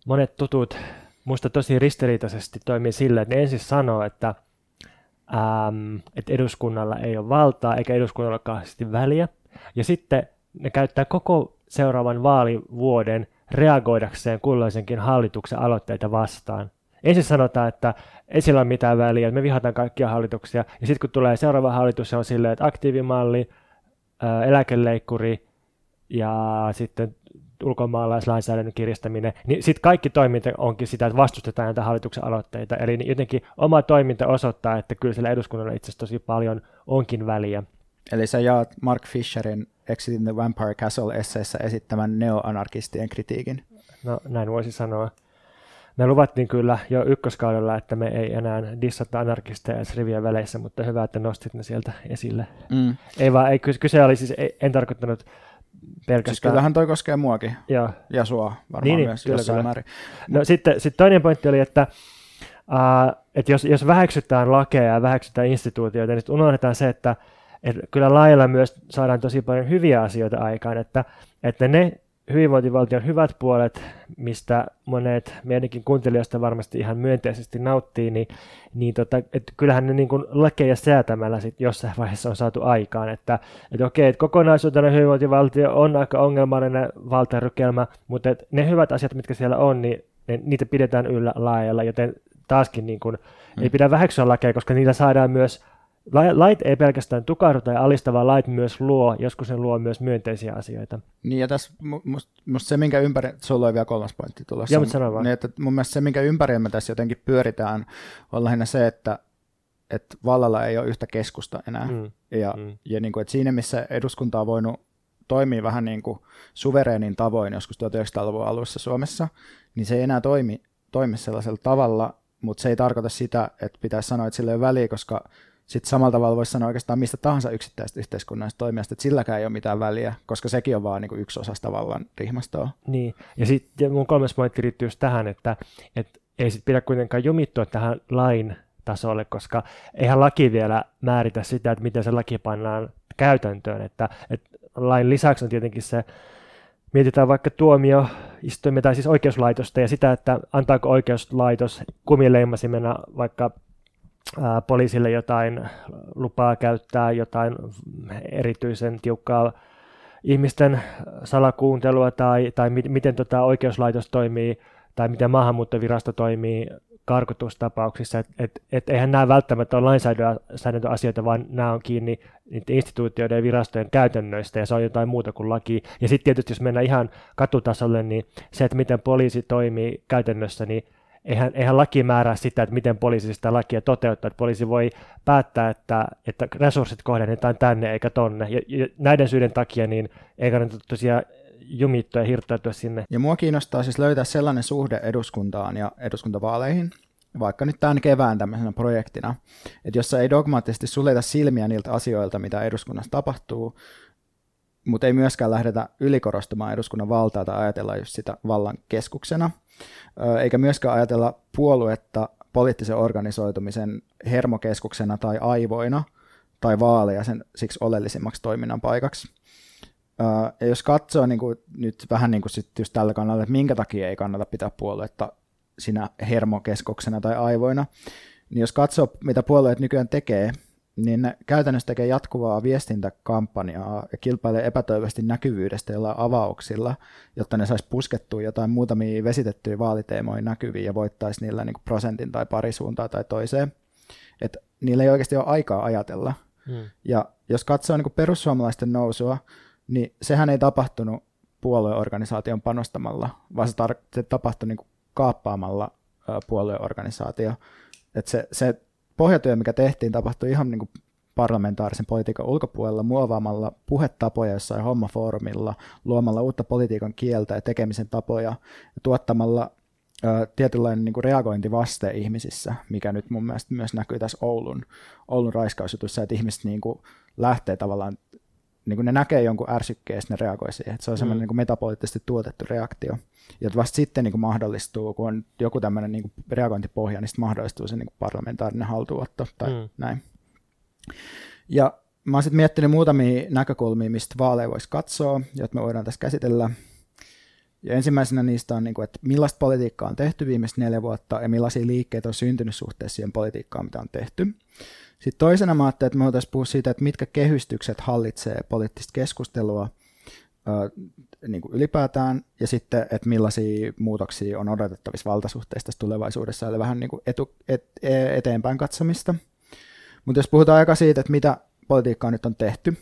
monet tutut musta tosi ristiriitaisesti toimii sillä, että ne ensin sanoo, että, äm, että eduskunnalla ei ole valtaa eikä eduskunnalla kauheasti väliä. Ja sitten ne käyttää koko seuraavan vaalivuoden reagoidakseen kulloisenkin hallituksen aloitteita vastaan. Ensin sanotaan, että ei sillä ole mitään väliä, että me vihataan kaikkia hallituksia, ja sitten kun tulee seuraava hallitus, se on silleen, että aktiivimalli, eläkeleikkuri ja sitten ulkomaalaislainsäädännön kiristäminen, niin sitten kaikki toiminta onkin sitä, että vastustetaan näitä hallituksen aloitteita. Eli jotenkin oma toiminta osoittaa, että kyllä sillä eduskunnalla itse asiassa tosi paljon onkin väliä. Eli sä jaat Mark Fisherin Exiting the Vampire Castle-esseessä esittämän neoanarkistien kritiikin. No näin voisi sanoa. Me luvattiin kyllä jo ykköskaudella, että me ei enää dissata anarkisteja rivien väleissä, mutta hyvä, että nostit ne sieltä esille. Mm. Ei vaan, ei, kyse oli siis, ei, en tarkoittanut pelkästään... Siis kyllähän toi koskee muakin ja, ja sua varmaan niin, niin myös kyllä, jossain kyllä. määrin. No sitten sit toinen pointti oli, että uh, että jos, jos väheksytään lakeja ja väheksytään instituutioita, niin unohdetaan se, että, että kyllä lailla myös saadaan tosi paljon hyviä asioita aikaan, että, että ne hyvinvointivaltion hyvät puolet, mistä monet meidänkin kuuntelijoista varmasti ihan myönteisesti nauttii, niin, niin tota, et kyllähän ne niin kuin lakeja säätämällä sit jossain vaiheessa on saatu aikaan, että et okei, että kokonaisuutena hyvinvointivaltio on aika ongelmallinen valtarykelmä, mutta et ne hyvät asiat, mitkä siellä on, niin ne, niitä pidetään yllä laajalla, joten taaskin niin kuin, mm. ei pidä väheksyä lakeja, koska niillä saadaan myös lait ei pelkästään tukahdu tai alista, vaan lait myös luo, joskus ne luo myös myönteisiä asioita. Niin ja tässä musta must se, minkä ympäri, sulla on vielä kolmas pointti tulossa. Joo, mutta sano vaan. Niin, että mun mielestä se, minkä ympäri me tässä jotenkin pyöritään, on lähinnä se, että, että vallalla ei ole yhtä keskusta enää. Mm. Ja, mm. ja niin kuin, että siinä, missä eduskunta on voinut toimia vähän niin kuin suvereenin tavoin joskus 1900-luvun alussa Suomessa, niin se ei enää toimi, toimi sellaisella tavalla, mutta se ei tarkoita sitä, että pitäisi sanoa, että sillä ei ole väliä, koska sitten samalla tavalla voisi sanoa oikeastaan mistä tahansa yksittäistä yhteiskunnallisesta toimijasta, että silläkään ei ole mitään väliä, koska sekin on vaan niin kuin yksi osa tavallaan rihmastoa. Niin, ja sitten mun kolmas pointti liittyy just tähän, että, että ei sitten pidä kuitenkaan jumittua tähän lain tasolle, koska eihän laki vielä määritä sitä, että miten se laki pannaan käytäntöön, että, että lain lisäksi on tietenkin se, mietitään vaikka tuomioistuimia tai siis oikeuslaitosta ja sitä, että antaako oikeuslaitos kumileimasimena vaikka poliisille jotain lupaa käyttää, jotain erityisen tiukkaa ihmisten salakuuntelua tai, tai mi- miten tota oikeuslaitos toimii tai miten maahanmuuttovirasto toimii karkotustapauksissa, että et, et eihän nämä välttämättä ole lainsäädäntöasioita, vaan nämä on kiinni niiden instituutioiden ja virastojen käytännöistä, ja se on jotain muuta kuin laki. Ja sitten tietysti, jos mennään ihan katutasolle, niin se, että miten poliisi toimii käytännössä, niin eihän, eihän laki määrää sitä, että miten poliisi sitä lakia toteuttaa. Että poliisi voi päättää, että, että resurssit kohdennetaan tänne eikä tonne. Ja, ja näiden syiden takia niin ei kannata tosiaan jumittua ja hirttäytyä sinne. Ja mua kiinnostaa siis löytää sellainen suhde eduskuntaan ja eduskuntavaaleihin, vaikka nyt tämän kevään tämmöisenä projektina, että jossa ei dogmaattisesti suljeta silmiä niiltä asioilta, mitä eduskunnassa tapahtuu, mutta ei myöskään lähdetä ylikorostamaan eduskunnan valtaa tai ajatella just sitä vallan keskuksena, eikä myöskään ajatella puoluetta poliittisen organisoitumisen hermokeskuksena tai aivoina tai vaaleja sen siksi oleellisimmaksi toiminnan paikaksi. Ja jos katsoo niin kuin, nyt vähän niin kuin sit just tällä kannalta, että minkä takia ei kannata pitää puoluetta sinä hermokeskuksena tai aivoina, niin jos katsoo, mitä puolueet nykyään tekee, niin ne käytännössä tekee jatkuvaa viestintäkampanjaa ja kilpailee epätoivoisesti näkyvyydestä jollain avauksilla, jotta ne saisi puskettua jotain muutamia vesitettyjä vaaliteemoja näkyviin ja voittaisi niillä niin prosentin tai pari suuntaa tai toiseen. Et niillä ei oikeasti ole aikaa ajatella. Hmm. Ja jos katsoo niin perussuomalaisten nousua, niin sehän ei tapahtunut puolueorganisaation panostamalla, vaan se, tar- se tapahtui niin kaappaamalla puolueorganisaatio. Et se, se pohjatyö, mikä tehtiin, tapahtui ihan niin kuin parlamentaarisen politiikan ulkopuolella muovaamalla puhetapoja jossain hommafoorumilla, luomalla uutta politiikan kieltä ja tekemisen tapoja ja tuottamalla ö, tietynlainen niin kuin reagointivaste ihmisissä, mikä nyt mun mielestä myös näkyy tässä Oulun, Oulun raiskausjutussa, että ihmiset niin kuin lähtee tavallaan niin kuin ne näkee jonkun ärsykkeen ja ne reagoi siihen. Että se on semmoinen mm. niin metapoliittisesti tuotettu reaktio. Ja vasta sitten niin kuin mahdollistuu, kun on joku tämmöinen niin kuin reagointipohja, niin sitten mahdollistuu se niin kuin parlamentaarinen haltuotto tai mm. näin. Ja mä oon sitten miettinyt muutamia näkökulmia, mistä vaaleja voisi katsoa, jotta me voidaan tässä käsitellä. Ja ensimmäisenä niistä on, niin kuin, että millaista politiikkaa on tehty viimeiset neljä vuotta ja millaisia liikkeitä on syntynyt suhteessa siihen politiikkaan, mitä on tehty. Sitten toisena mä ajattelin, että me voitaisiin puhua siitä, että mitkä kehystykset hallitsee poliittista keskustelua niin kuin ylipäätään, ja sitten, että millaisia muutoksia on odotettavissa valtasuhteista tulevaisuudessa, eli vähän niin kuin etu, et, e, eteenpäin katsomista. Mutta jos puhutaan aika siitä, että mitä politiikkaa nyt on tehty,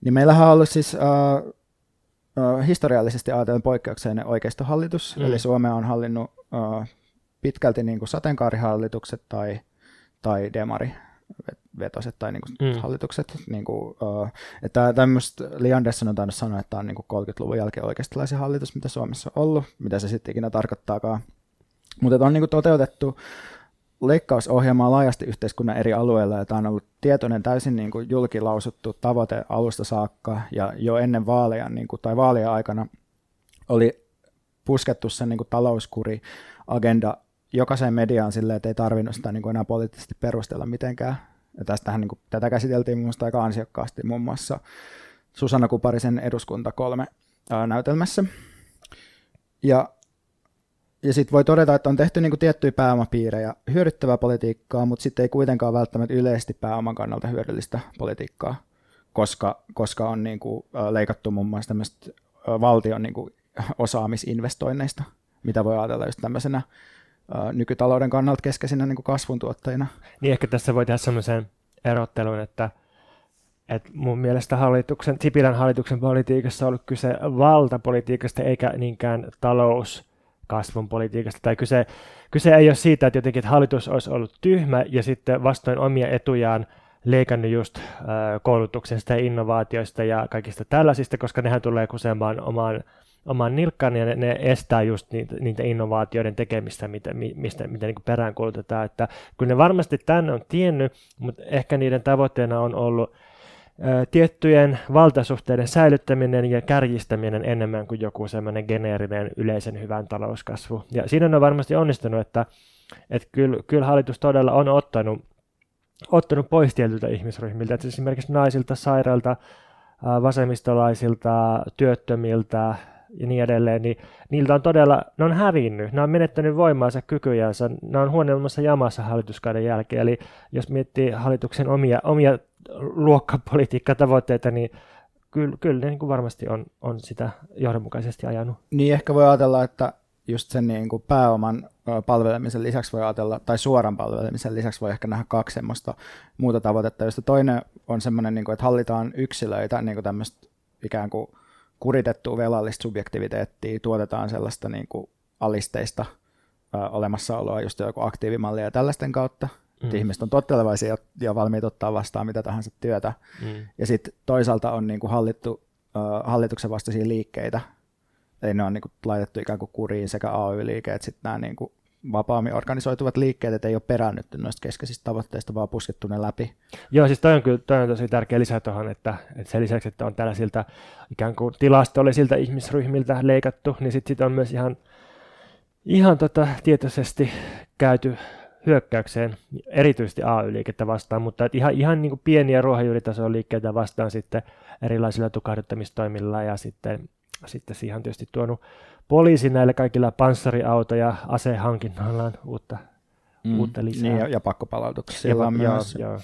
niin meillähän on ollut siis uh, uh, historiallisesti ajatellen poikkeuksellinen oikeistohallitus, mm. eli Suomea on hallinnut uh, pitkälti niin kuin sateenkaarihallitukset tai, tai demari vetoset tai niin kuin mm. hallitukset. Niin kuin, uh, että tämmöistä Li Andersson on tainnut sanoa, että tämä on niin kuin 30-luvun jälkeen oikeistolaisen hallitus, mitä Suomessa on ollut, mitä se sitten ikinä tarkoittaakaan. Mutta on niin kuin toteutettu leikkausohjelmaa laajasti yhteiskunnan eri alueilla, ja tämä on ollut tietoinen täysin niin kuin julkilausuttu tavoite alusta saakka, ja jo ennen vaaleja niin kuin, tai vaalien aikana oli puskettu sen niin kuin talouskuri agenda jokaiseen mediaan silleen, että ei tarvinnut sitä niin kuin enää poliittisesti perustella mitenkään. Ja tästähän niin kuin, tätä käsiteltiin mun aika ansiokkaasti muun muassa Susanna Kuparisen eduskunta kolme ää, näytelmässä. Ja, ja sitten voi todeta, että on tehty niin kuin tiettyjä pääomapiirejä hyödyttävää politiikkaa, mutta sitten ei kuitenkaan välttämättä yleisesti pääoman kannalta hyödyllistä politiikkaa, koska, koska on niin kuin, leikattu muun muassa tämmöistä valtion niin kuin, osaamisinvestoinneista, mitä voi ajatella just tämmöisenä nykytalouden kannalta keskeisinä niin kasvun tuottajina. Niin ehkä tässä voi tehdä semmoisen erottelun, että, että mun mielestä hallituksen, Sipilän hallituksen politiikassa on ollut kyse valtapolitiikasta eikä niinkään talouskasvun politiikasta. Tai kyse, kyse ei ole siitä, että jotenkin että hallitus olisi ollut tyhmä ja sitten vastoin omia etujaan leikannut just koulutuksesta ja innovaatioista ja kaikista tällaisista, koska nehän tulee kusemaan omaan, omaan nilkkaan ja ne, ne estää just niitä, niitä innovaatioiden tekemistä, mitä, mistä, mitä niin peräänkuulutetaan. Että kun ne varmasti tänne on tiennyt, mutta ehkä niiden tavoitteena on ollut tiettyjen valtasuhteiden säilyttäminen ja kärjistäminen enemmän kuin joku semmoinen geneerinen yleisen hyvän talouskasvu. Ja siinä on varmasti onnistunut, että, että kyllä, kyllä hallitus todella on ottanut, ottanut pois tietyiltä ihmisryhmiltä, että esimerkiksi naisilta, sairailta, vasemmistolaisilta, työttömiltä ja niin edelleen, niin niiltä on todella, ne on hävinnyt, ne on menettänyt voimaansa, kykyjänsä, ne on huonommassa jamassa hallituskauden jälkeen, eli jos miettii hallituksen omia, omia luokkapolitiikkatavoitteita, niin kyllä, kyllä ne niin kuin varmasti on, on sitä johdonmukaisesti ajanut. Niin ehkä voi ajatella, että just sen niin kuin pääoman palvelemisen lisäksi voi ajatella, tai suoran palvelemisen lisäksi voi ehkä nähdä kaksi semmoista muuta tavoitetta, josta toinen on semmoinen, niin kuin, että hallitaan yksilöitä, niin kuin tämmöistä ikään kuin kuritettua velallista subjektiviteettia, tuotetaan sellaista niin kuin alisteista ö, olemassaoloa, just joku aktiivimalli ja tällaisten kautta, Mm. Että ihmiset on tottelevaisia ja valmiit ottaa vastaan mitä tahansa työtä. Mm. Ja sitten toisaalta on niinku hallittu, uh, hallituksen vastaisia liikkeitä. Eli ne on niinku laitettu ikään kuin kuriin sekä AY-liike että sitten nämä niinku vapaammin organisoituvat liikkeet, että ei ole perännytty noista keskeisistä tavoitteista, vaan puskettu ne läpi. Joo, siis toi on kyllä toi on tosi tärkeä lisä tuohon, että, että sen lisäksi, että on tällaisilta ikään kuin tilastollisilta ihmisryhmiltä leikattu, niin sitten sit on myös ihan, ihan tota, tietoisesti käyty hyökkäykseen, erityisesti AY-liikettä vastaan, mutta ihan, ihan niin kuin pieniä ruohonjuuritason liikkeitä vastaan sitten erilaisilla tukahduttamistoimilla ja sitten, sitten siihen on tietysti tuonut poliisi näillä kaikilla panssariauto- ja asehankinnoillaan uutta, mm, uutta lisää. Niin, ja, ja pakkopalautuksia ja, myös. Joo, joo.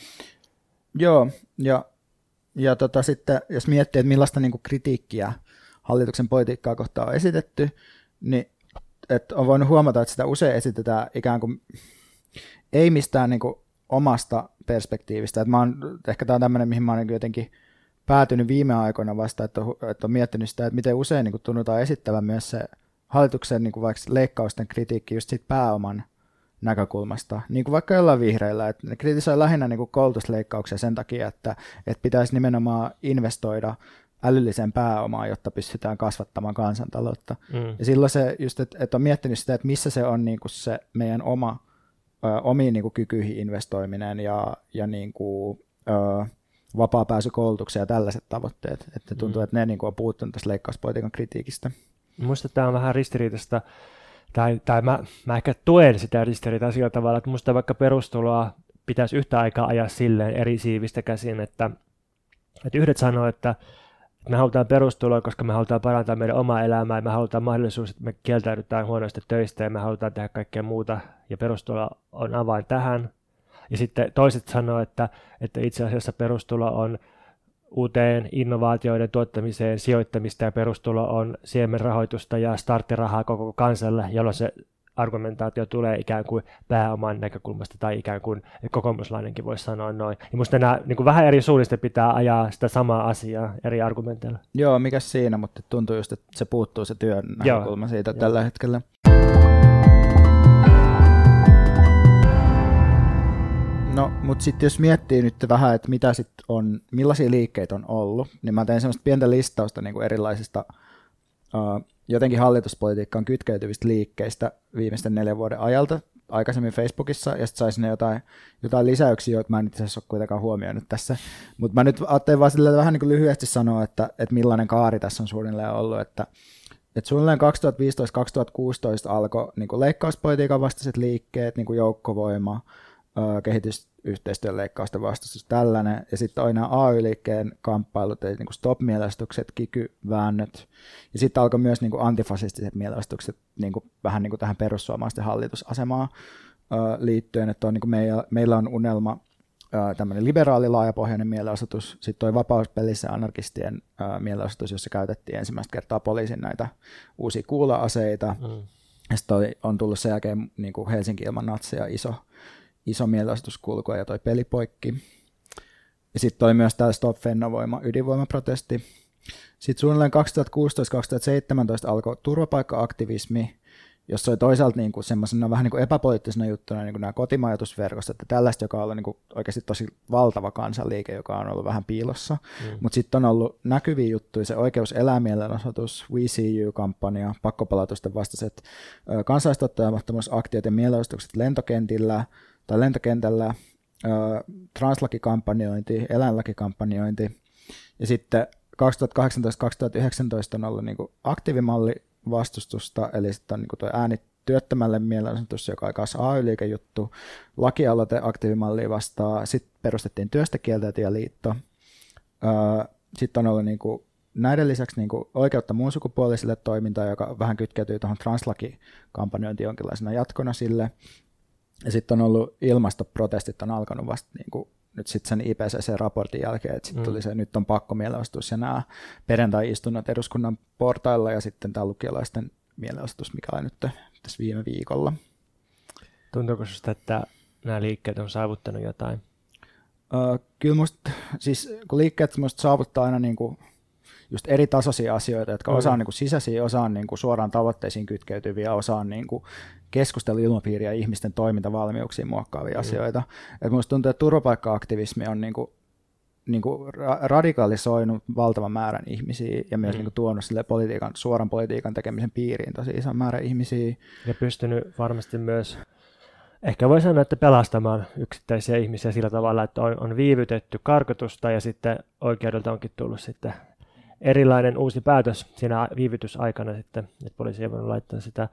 joo ja, ja tota, sitten jos miettii, että millaista niin kuin kritiikkiä hallituksen politiikkaa kohtaan on esitetty, niin että on voinut huomata, että sitä usein esitetään ikään kuin ei mistään niin kuin omasta perspektiivistä. Että mä oon, ehkä tämä on tämmöinen, mihin mä oon niin jotenkin päätynyt viime aikoina vasta, että on, että on miettinyt sitä, että miten usein niin kuin tunnutaan esittävän myös se hallituksen niin kuin vaikka leikkausten kritiikki just siitä pääoman näkökulmasta, niin kuin vaikka jollain vihreillä, että ne kritisoi lähinnä niin kuin koulutusleikkauksia sen takia, että, että pitäisi nimenomaan investoida älylliseen pääomaan, jotta pystytään kasvattamaan kansantaloutta. Mm. Ja silloin se just, että, että on miettinyt sitä, että missä se on niin kuin se meidän oma omiin niin kuin, kykyihin investoiminen ja, ja niin kuin, ö, vapaa pääsy koulutukseen ja tällaiset tavoitteet. Että tuntuu, mm. että ne niin kuin, on puuttunut tästä leikkauspolitiikan kritiikistä. Minusta tämä on vähän ristiriitaista, tai, tai mä, mä ehkä tuen sitä ristiriitaa sillä tavalla, että minusta vaikka perustuloa pitäisi yhtä aikaa ajaa silleen eri siivistä käsin, että, että yhdet sanoo, että me halutaan perustuloa, koska me halutaan parantaa meidän omaa elämää ja me halutaan mahdollisuus, että me kieltäydytään huonoista töistä ja me halutaan tehdä kaikkea muuta ja perustulo on avain tähän. Ja sitten toiset sanoo, että, että itse asiassa perustulo on uuteen innovaatioiden tuottamiseen sijoittamista ja perustulo on siemenrahoitusta ja starttirahaa koko kansalle, jolloin se argumentaatio tulee ikään kuin pääoman näkökulmasta tai ikään kuin kokoomuslainenkin voisi sanoa noin. Ja minusta nämä niin kuin vähän eri suunnista pitää ajaa sitä samaa asiaa eri argumenteilla. Joo, mikä siinä, mutta tuntuu just, että se puuttuu se työn näkökulma Joo. siitä Joo. tällä hetkellä. No, mutta sitten jos miettii nyt vähän, että mitä sit on, millaisia liikkeitä on ollut, niin mä tein semmoista pientä listausta niin kuin erilaisista uh, jotenkin hallituspolitiikkaan kytkeytyvistä liikkeistä viimeisten neljän vuoden ajalta aikaisemmin Facebookissa, ja sitten saisi ne jotain, jotain lisäyksiä, joita mä en itse asiassa ole kuitenkaan huomioinut tässä. Mutta mä nyt ajattelin vaan sille vähän niin kuin lyhyesti sanoa, että, että millainen kaari tässä on suunnilleen ollut, että, että suunnilleen 2015-2016 alkoi niin leikkauspolitiikan vastaiset liikkeet, niin joukkovoima, kehitysyhteistyön leikkausten vastustus, tällainen. Ja sitten aina AY-liikkeen kamppailut, eli niin stop-mielestukset, kiky-väännöt. Ja sitten alkoi myös niin kuin antifasistiset mielestukset niin kuin, vähän niin kuin tähän perussuomalaisten hallitusasemaan liittyen, että on, niin kuin meillä, meillä on unelma tämmöinen liberaali laajapohjainen mielenosoitus, sitten toi vapauspelissä anarkistien mielenosoitus, jossa käytettiin ensimmäistä kertaa poliisin näitä uusia kuula-aseita. Mm. Ja sitten on tullut sen jälkeen niin kuin Helsinki ilman natseja iso iso mielenosoituskulku ja toi pelipoikki. Ja sitten toi myös tämä Stop Fennovoima ydinvoimaprotesti. Sitten suunnilleen 2016-2017 alkoi turvapaikka-aktivismi, jos se oli toisaalta niin kuin semmoisena vähän niin kuin epäpoliittisena juttuna niin kuin nämä kotimajoitusverkostot että tällaista, joka on ollut niin kuin oikeasti tosi valtava kansanliike, joka on ollut vähän piilossa. Mm. Mutta sitten on ollut näkyviä juttuja, se oikeus elää mielenosoitus, We See You-kampanja, pakkopalautusten vastaiset kansalaistottajamattomuusaktiot ja mielenosoitukset lentokentillä tai lentokentällä, translakikampanjointi, eläinlakikampanjointi ja sitten 2018-2019 on ollut niin aktiivimalli vastustusta, eli sitten on niin tuo ääni työttömälle mielenosoitus, joka on kanssa AY-liikejuttu, lakialoite aktiivimallia vastaa, sitten perustettiin työstäkieltäytyjäliitto, sitten on ollut niin kuin näiden lisäksi niin kuin oikeutta muun sukupuolisille toimintaan, joka vähän kytkeytyy tuohon translakikampanjointiin jonkinlaisena jatkona sille. Ja sitten on ollut ilmastoprotestit on alkanut vasta niin kuin nyt sitten sen IPCC-raportin jälkeen, että sitten mm. tuli se, nyt on pakko mielenosoitus ja nämä perjantai-istunnot eduskunnan portailla ja sitten tämä lukiolaisten mielenosoitus, mikä oli nyt tässä viime viikolla. Tuntuuko sinusta, että nämä liikkeet on saavuttanut jotain? Öö, kyllä musta, siis kun liikkeet musta saavuttaa aina niin kuin just eri tasoisia asioita, jotka mm. osa on niin kuin sisäisiä, osa on niin kuin suoraan tavoitteisiin kytkeytyviä, osa on niin kuin keskusteluilmapiiriä ja ihmisten toimintavalmiuksiin muokkaavia mm. asioita. Et musta tuntuu, että turvapaikka-aktivismi on niin kuin, niin kuin radikalisoinut valtavan määrän ihmisiä ja myös mm. niin kuin tuonut sille politiikan, suoran politiikan tekemisen piiriin tosi ison määrän ihmisiä. Ja pystynyt varmasti myös ehkä voi sanoa, että pelastamaan yksittäisiä ihmisiä sillä tavalla, että on, on viivytetty karkotusta ja sitten oikeudelta onkin tullut sitten erilainen uusi päätös siinä viivytysaikana sitten, että poliisi ei voinut laittaa sitä,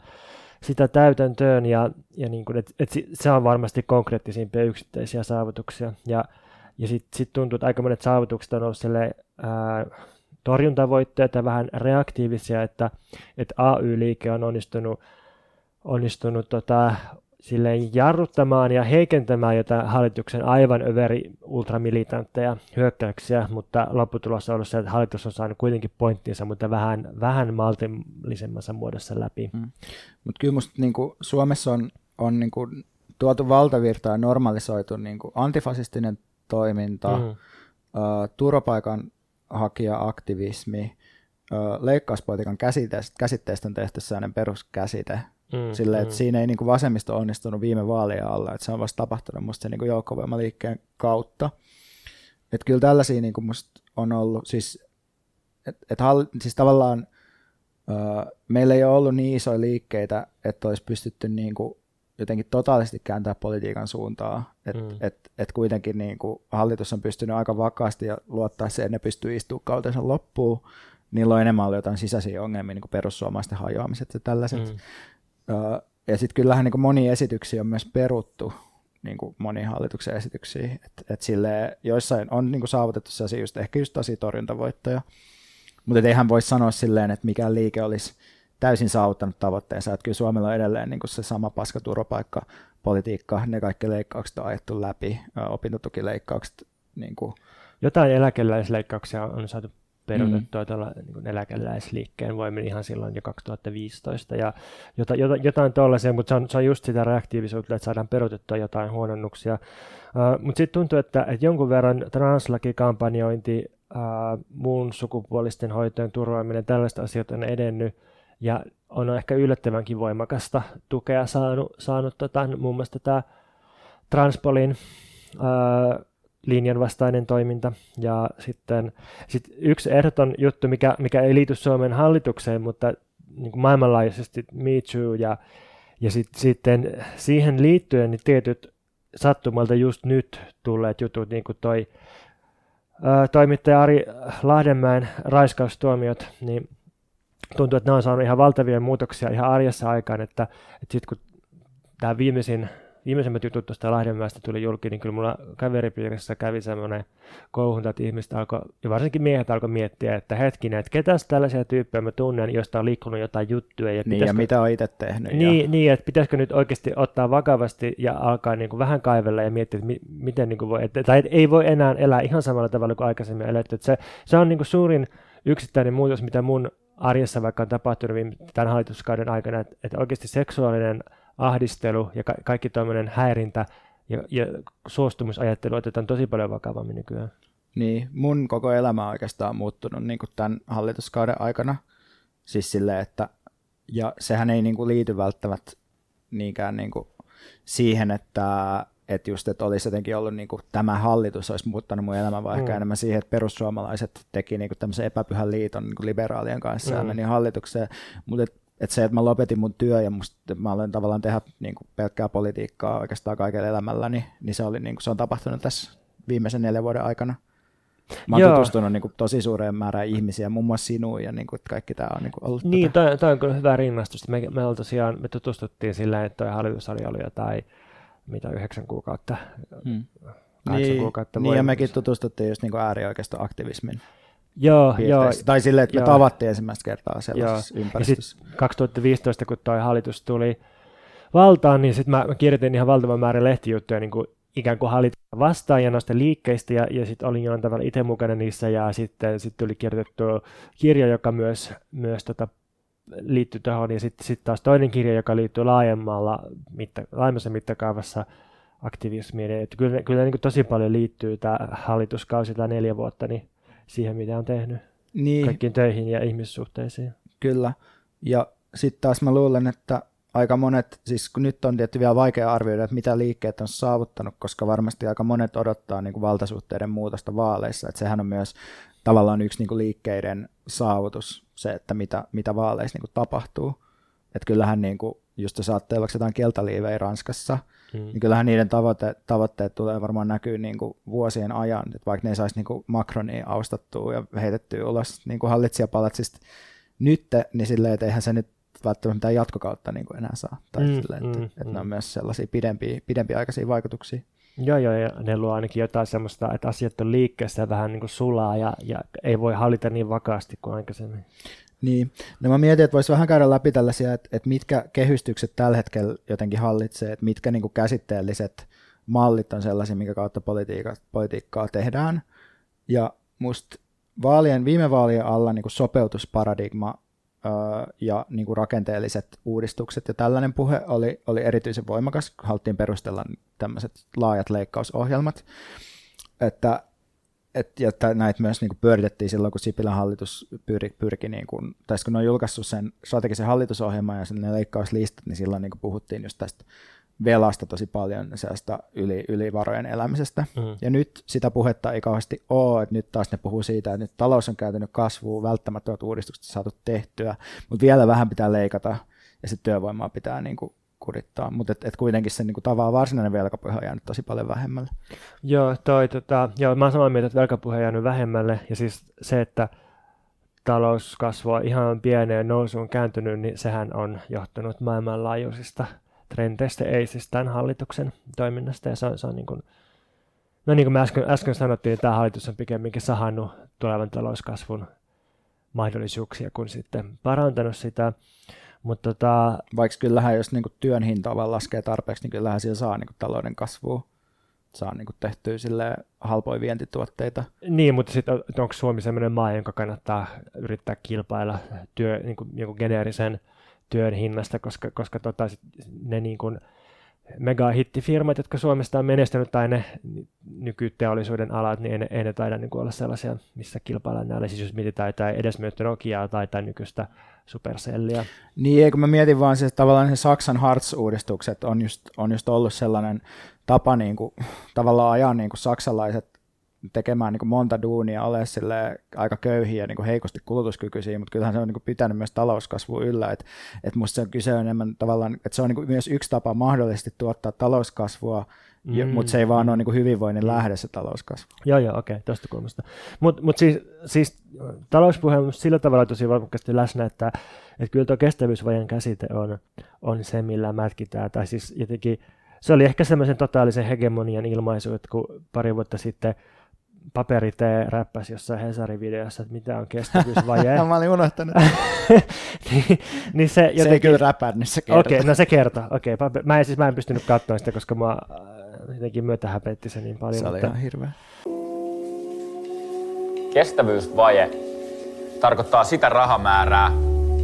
sitä täytäntöön. Ja, ja niin kuin, että, että se on varmasti konkreettisimpia yksittäisiä saavutuksia. Ja, ja sitten sit tuntuu, että aika monet saavutukset on ollut sille, ää, torjuntavoitteita vähän reaktiivisia, että, että AY-liike on onnistunut, onnistunut tota, silleen jarruttamaan ja heikentämään jotain hallituksen aivan överi ultramilitantteja hyökkäyksiä, mutta lopputulos on ollut se, että hallitus on saanut kuitenkin pointtinsa, mutta vähän, vähän maltillisemmassa muodossa läpi. Mm. Mutta kyllä musta niin Suomessa on, on niin kuin, tuotu valtavirtaa ja normalisoitu niin kuin antifasistinen toiminta, mm. uh, turvapaikan hakija-aktivismi, uh, leikkauspolitiikan käsitteestä, käsitteestä on tehty sellainen peruskäsite, Mm, Silleen, että mm. siinä ei niin kuin vasemmisto onnistunut viime vaalien alla, että se on vasta tapahtunut musta sen niin kuin joukkovoimaliikkeen kautta. Että kyllä tällaisia niin kuin musta on ollut, siis, et, et hall, siis tavallaan uh, meillä ei ole ollut niin isoja liikkeitä, että olisi pystytty niin kuin jotenkin totaalisesti kääntää politiikan suuntaa, että mm. et, et kuitenkin niin kuin hallitus on pystynyt aika vakaasti ja luottaa se, että ne pystyy istumaan kautensa loppuun, niillä on enemmän ollut jotain sisäisiä ongelmia, niin kuin perussuomalaisten hajoamiset ja tällaiset. Mm. Ja sitten kyllähän niin monia esityksiä on myös peruttu, niin kuin moni hallituksen esityksiä, että et sille joissain on niin kuin saavutettu sellaisia just, ehkä just tosi torjuntavoittoja, mutta eihän voi sanoa silleen, että mikään liike olisi täysin saavuttanut tavoitteensa, että kyllä Suomella on edelleen niin kuin se sama paska turvapaikkapolitiikka, ne kaikki leikkaukset on ajettu läpi, opintotukileikkaukset. Niin kuin. Jotain eläkeläisleikkauksia on saatu peruutettua mm. tuolla niin eläkeläisliikkeen voimin ihan silloin jo 2015 ja jota, jota, jotain tuollaisia, mutta se on, se on just sitä reaktiivisuutta, että saadaan peruutettua jotain huononnuksia. Uh, mutta sitten tuntuu, että, että jonkun verran translakikampanjointi, uh, muun sukupuolisten hoitojen turvaaminen, tällaista asiat on edennyt ja on ehkä yllättävänkin voimakasta tukea saanut, saanut tota, muun muassa tätä Transpolin uh, linjan vastainen toiminta. Ja sitten sit yksi ehdoton juttu, mikä, mikä ei liity Suomen hallitukseen, mutta niin kuin maailmanlaajuisesti Me Too ja, ja sit, sitten siihen liittyen niin tietyt sattumalta just nyt tulleet jutut, niin kuin toi ää, toimittaja Ari Lahdenmäen raiskaustuomiot, niin tuntuu, että ne on saanut ihan valtavia muutoksia ihan arjessa aikaan, että, että sitten kun tämä viimeisin viimeisemmät jutut tuosta Lahdenmäestä tuli julki, niin kyllä mulla kaveripiirissä kävi semmoinen kouhunta, että ihmiset alkoi, ja varsinkin miehet alkoi miettiä, että hetkinen, että ketäs tällaisia tyyppejä mä tunnen, josta on liikkunut jotain juttuja. Ja, niin, ja mitä on itse tehnyt. Niin, ja... niin, että pitäisikö nyt oikeasti ottaa vakavasti ja alkaa niin kuin vähän kaivella ja miettiä, että mi, miten niin kuin voi, että, tai ei voi enää elää ihan samalla tavalla kuin aikaisemmin eletty. Että se, se on niin kuin suurin yksittäinen muutos, mitä mun arjessa vaikka on tapahtunut tämän hallituskauden aikana, että, että oikeasti seksuaalinen ahdistelu ja ka- kaikki tämmöinen häirintä ja, ja suostumusajattelu otetaan tosi paljon vakavammin nykyään. Niin, mun koko elämä on oikeastaan muuttunut niin kuin tämän hallituskauden aikana. Siis silleen, että ja sehän ei niin kuin liity välttämättä niinkään niin kuin siihen, että että just, että olisi jotenkin ollut niin kuin, tämä hallitus olisi muuttanut mun elämän, vaan mm. ehkä enemmän siihen, että perussuomalaiset teki niin kuin tämmöisen epäpyhän liiton niin kuin liberaalien kanssa mm. ja meni hallitukseen, mutta et, et se, että mä lopetin mun työ ja musta, mä olen tavallaan tehdä niin kuin pelkkää politiikkaa oikeastaan kaikella elämälläni, niin se, oli, niin kuin, se on tapahtunut tässä viimeisen neljän vuoden aikana. Mä oon Joo. tutustunut niin kuin, tosi suureen määrään ihmisiä, muun muassa sinuun, ja niin kuin, että kaikki tämä on niin kuin, ollut Niin, tämä, tämä on kyllä hyvä rinnastus. Me, me, tosiaan, me tutustuttiin sillä, että tuo hallitus oli jotain mitä yhdeksän kuukautta, hmm. niin, kuukautta Niin, ja mekin tutustuttiin just niin äärioikeista aktivismin Joo, joo. Tai silleen, että joo. me tavattiin ensimmäistä kertaa sellaisessa joo. ympäristössä. Ja 2015, kun tuo hallitus tuli valtaan, niin sitten mä, mä kirjoitin ihan valtavan määrän lehtijuttuja niin kuin ikään kuin hallitusta vastaan ja noista liikkeistä, ja, ja sitten olin jollain tavalla itse mukana niissä, ja sitten sit tuli kirjoitettu kirja, joka myös, myös tota, liittyy tuohon, ja sitten sit taas toinen kirja, joka liittyy laajemmalla, mitta, laajemmassa mittakaavassa aktivismiin. Että kyllä, kyllä niin kuin tosi paljon liittyy tämä hallituskausi, tämä neljä vuotta, niin siihen, mitä on tehnyt niin. kaikkiin töihin ja ihmissuhteisiin. Kyllä. Ja sitten taas mä luulen, että aika monet, siis kun nyt on tietty vielä vaikea arvioida, että mitä liikkeet on saavuttanut, koska varmasti aika monet odottaa niin kuin valtasuhteiden muutosta vaaleissa, että sehän on myös tavallaan yksi niin kuin liikkeiden saavutus, se, että mitä, mitä vaaleissa niin kuin tapahtuu. Että kyllähän niin kuin, just jos ajattelee vaikka jotain keltaliivejä Ranskassa, mm. niin kyllähän niiden tavoite, tavoitteet tulee varmaan näkyy niin kuin vuosien ajan, että vaikka ne saisi niin kuin Macronia austattua ja heitettyä ulos niin kuin hallitsijapalatsista nyt, niin silleen, että eihän se nyt välttämättä mitään jatkokautta niin kuin enää saa. Tai mm, silleen, että, mm, että mm. ne on myös sellaisia pidempiä, pidempiaikaisia vaikutuksia. Joo, joo, ja ne luo ainakin jotain semmoista, että asiat on liikkeessä vähän niin kuin sulaa ja, ja ei voi hallita niin vakaasti kuin aikaisemmin. Niin, no mä mietin, että voisi vähän käydä läpi tällaisia, että, että mitkä kehystykset tällä hetkellä jotenkin hallitsee, että mitkä niin kuin käsitteelliset mallit on sellaisia, minkä kautta politiikkaa, politiikkaa tehdään. Ja musta vaalien, viime vaalien alla niin kuin sopeutusparadigma ja niin kuin rakenteelliset uudistukset ja tällainen puhe oli, oli erityisen voimakas, haluttiin perustella tämmöiset laajat leikkausohjelmat, että et, ja näitä myös niin kuin pyöritettiin silloin, kun Sipilän hallitus pyri, pyrki, niin kuin, tai kun ne on julkaissut sen strategisen hallitusohjelman ja sen ne leikkauslistat, niin silloin niin kuin puhuttiin just tästä velasta tosi paljon sellaista yli, yli varojen elämisestä. Mm. Ja nyt sitä puhetta ei kauheasti ole, että nyt taas ne puhuu siitä, että nyt talous on kääntynyt kasvuun, välttämättömät uudistukset saatu tehtyä, mutta vielä vähän pitää leikata ja sitten työvoimaa pitää niin kuin kurittaa, mutta et, et kuitenkin se niin tavallaan varsinainen velkapuhe on jäänyt tosi paljon vähemmälle. Joo, toi, tota, joo, mä oon samaa mieltä, että velkapuhe on jäänyt vähemmälle, ja siis se, että talouskasvu on ihan pieneen nousuun kääntynyt, niin sehän on johtunut maailmanlaajuisista trendeistä, ei siis tämän hallituksen toiminnasta, ja se on, se on niin kuin, no niin kuin me äsken, äsken sanottiin, että tämä hallitus on pikemminkin sahannut tulevan talouskasvun mahdollisuuksia, kuin sitten parantanut sitä. Mutta tota, Vaikka kyllähän, jos niin työn hinta vaan laskee tarpeeksi, niin kyllähän siellä saa niin talouden kasvua. Saa niin tehtyä sille halpoja vientituotteita. Niin, mutta sitten onko Suomi sellainen maa, jonka kannattaa yrittää kilpailla työ, niin kuin, niin geneerisen työn hinnasta, koska, koska tota, ne niin kuin, megahittifirmat, jotka Suomesta on menestynyt, tai ne nykyteollisuuden alat, niin ei ne, ei ne taida niin kuin olla sellaisia, missä kilpaillaan näillä. Siis jos mietitään tai edes Nokiaa tai, tai nykyistä Supercellia. Niin, kun mä mietin vaan se, tavallaan se Saksan Hartz-uudistukset on just, on just ollut sellainen tapa niin kuin, tavallaan ajaa niin kuin saksalaiset tekemään niin kuin monta duunia, ole sille aika köyhiä, niin kuin heikosti kulutuskykyisiä, mutta kyllähän se on niin kuin pitänyt myös talouskasvua yllä. Et, et musta se on kyse enemmän tavallaan, että se on niin kuin myös yksi tapa mahdollisesti tuottaa talouskasvua, mm. mutta se ei vaan ole niin kuin hyvinvoinnin mm. lähde se talouskasvu. Joo, joo, okei, okay, tuosta kulmasta. Mutta mut siis, siis talouspuhe on sillä tavalla tosi voimakkaasti läsnä, että, että kyllä tuo kestävyysvajan käsite on, on se, millä mätkitään, tai siis jotenkin se oli ehkä semmoisen totaalisen hegemonian ilmaisu, että kun pari vuotta sitten paperitee räppäsi jossain Hesarin videossa, että mitä on kestävyysvaje. no, mä olin unohtanut. niin, niin se, jotenkin... se ei kyllä räpännyt, se kertoo. Okei, okay, no se kertoo. Okei, okay, mä, en, siis, mä en pystynyt katsoa sitä, koska mä jotenkin myötä häpetti se niin paljon. Se oli mutta... ihan hirveä. Kestävyysvaje tarkoittaa sitä rahamäärää,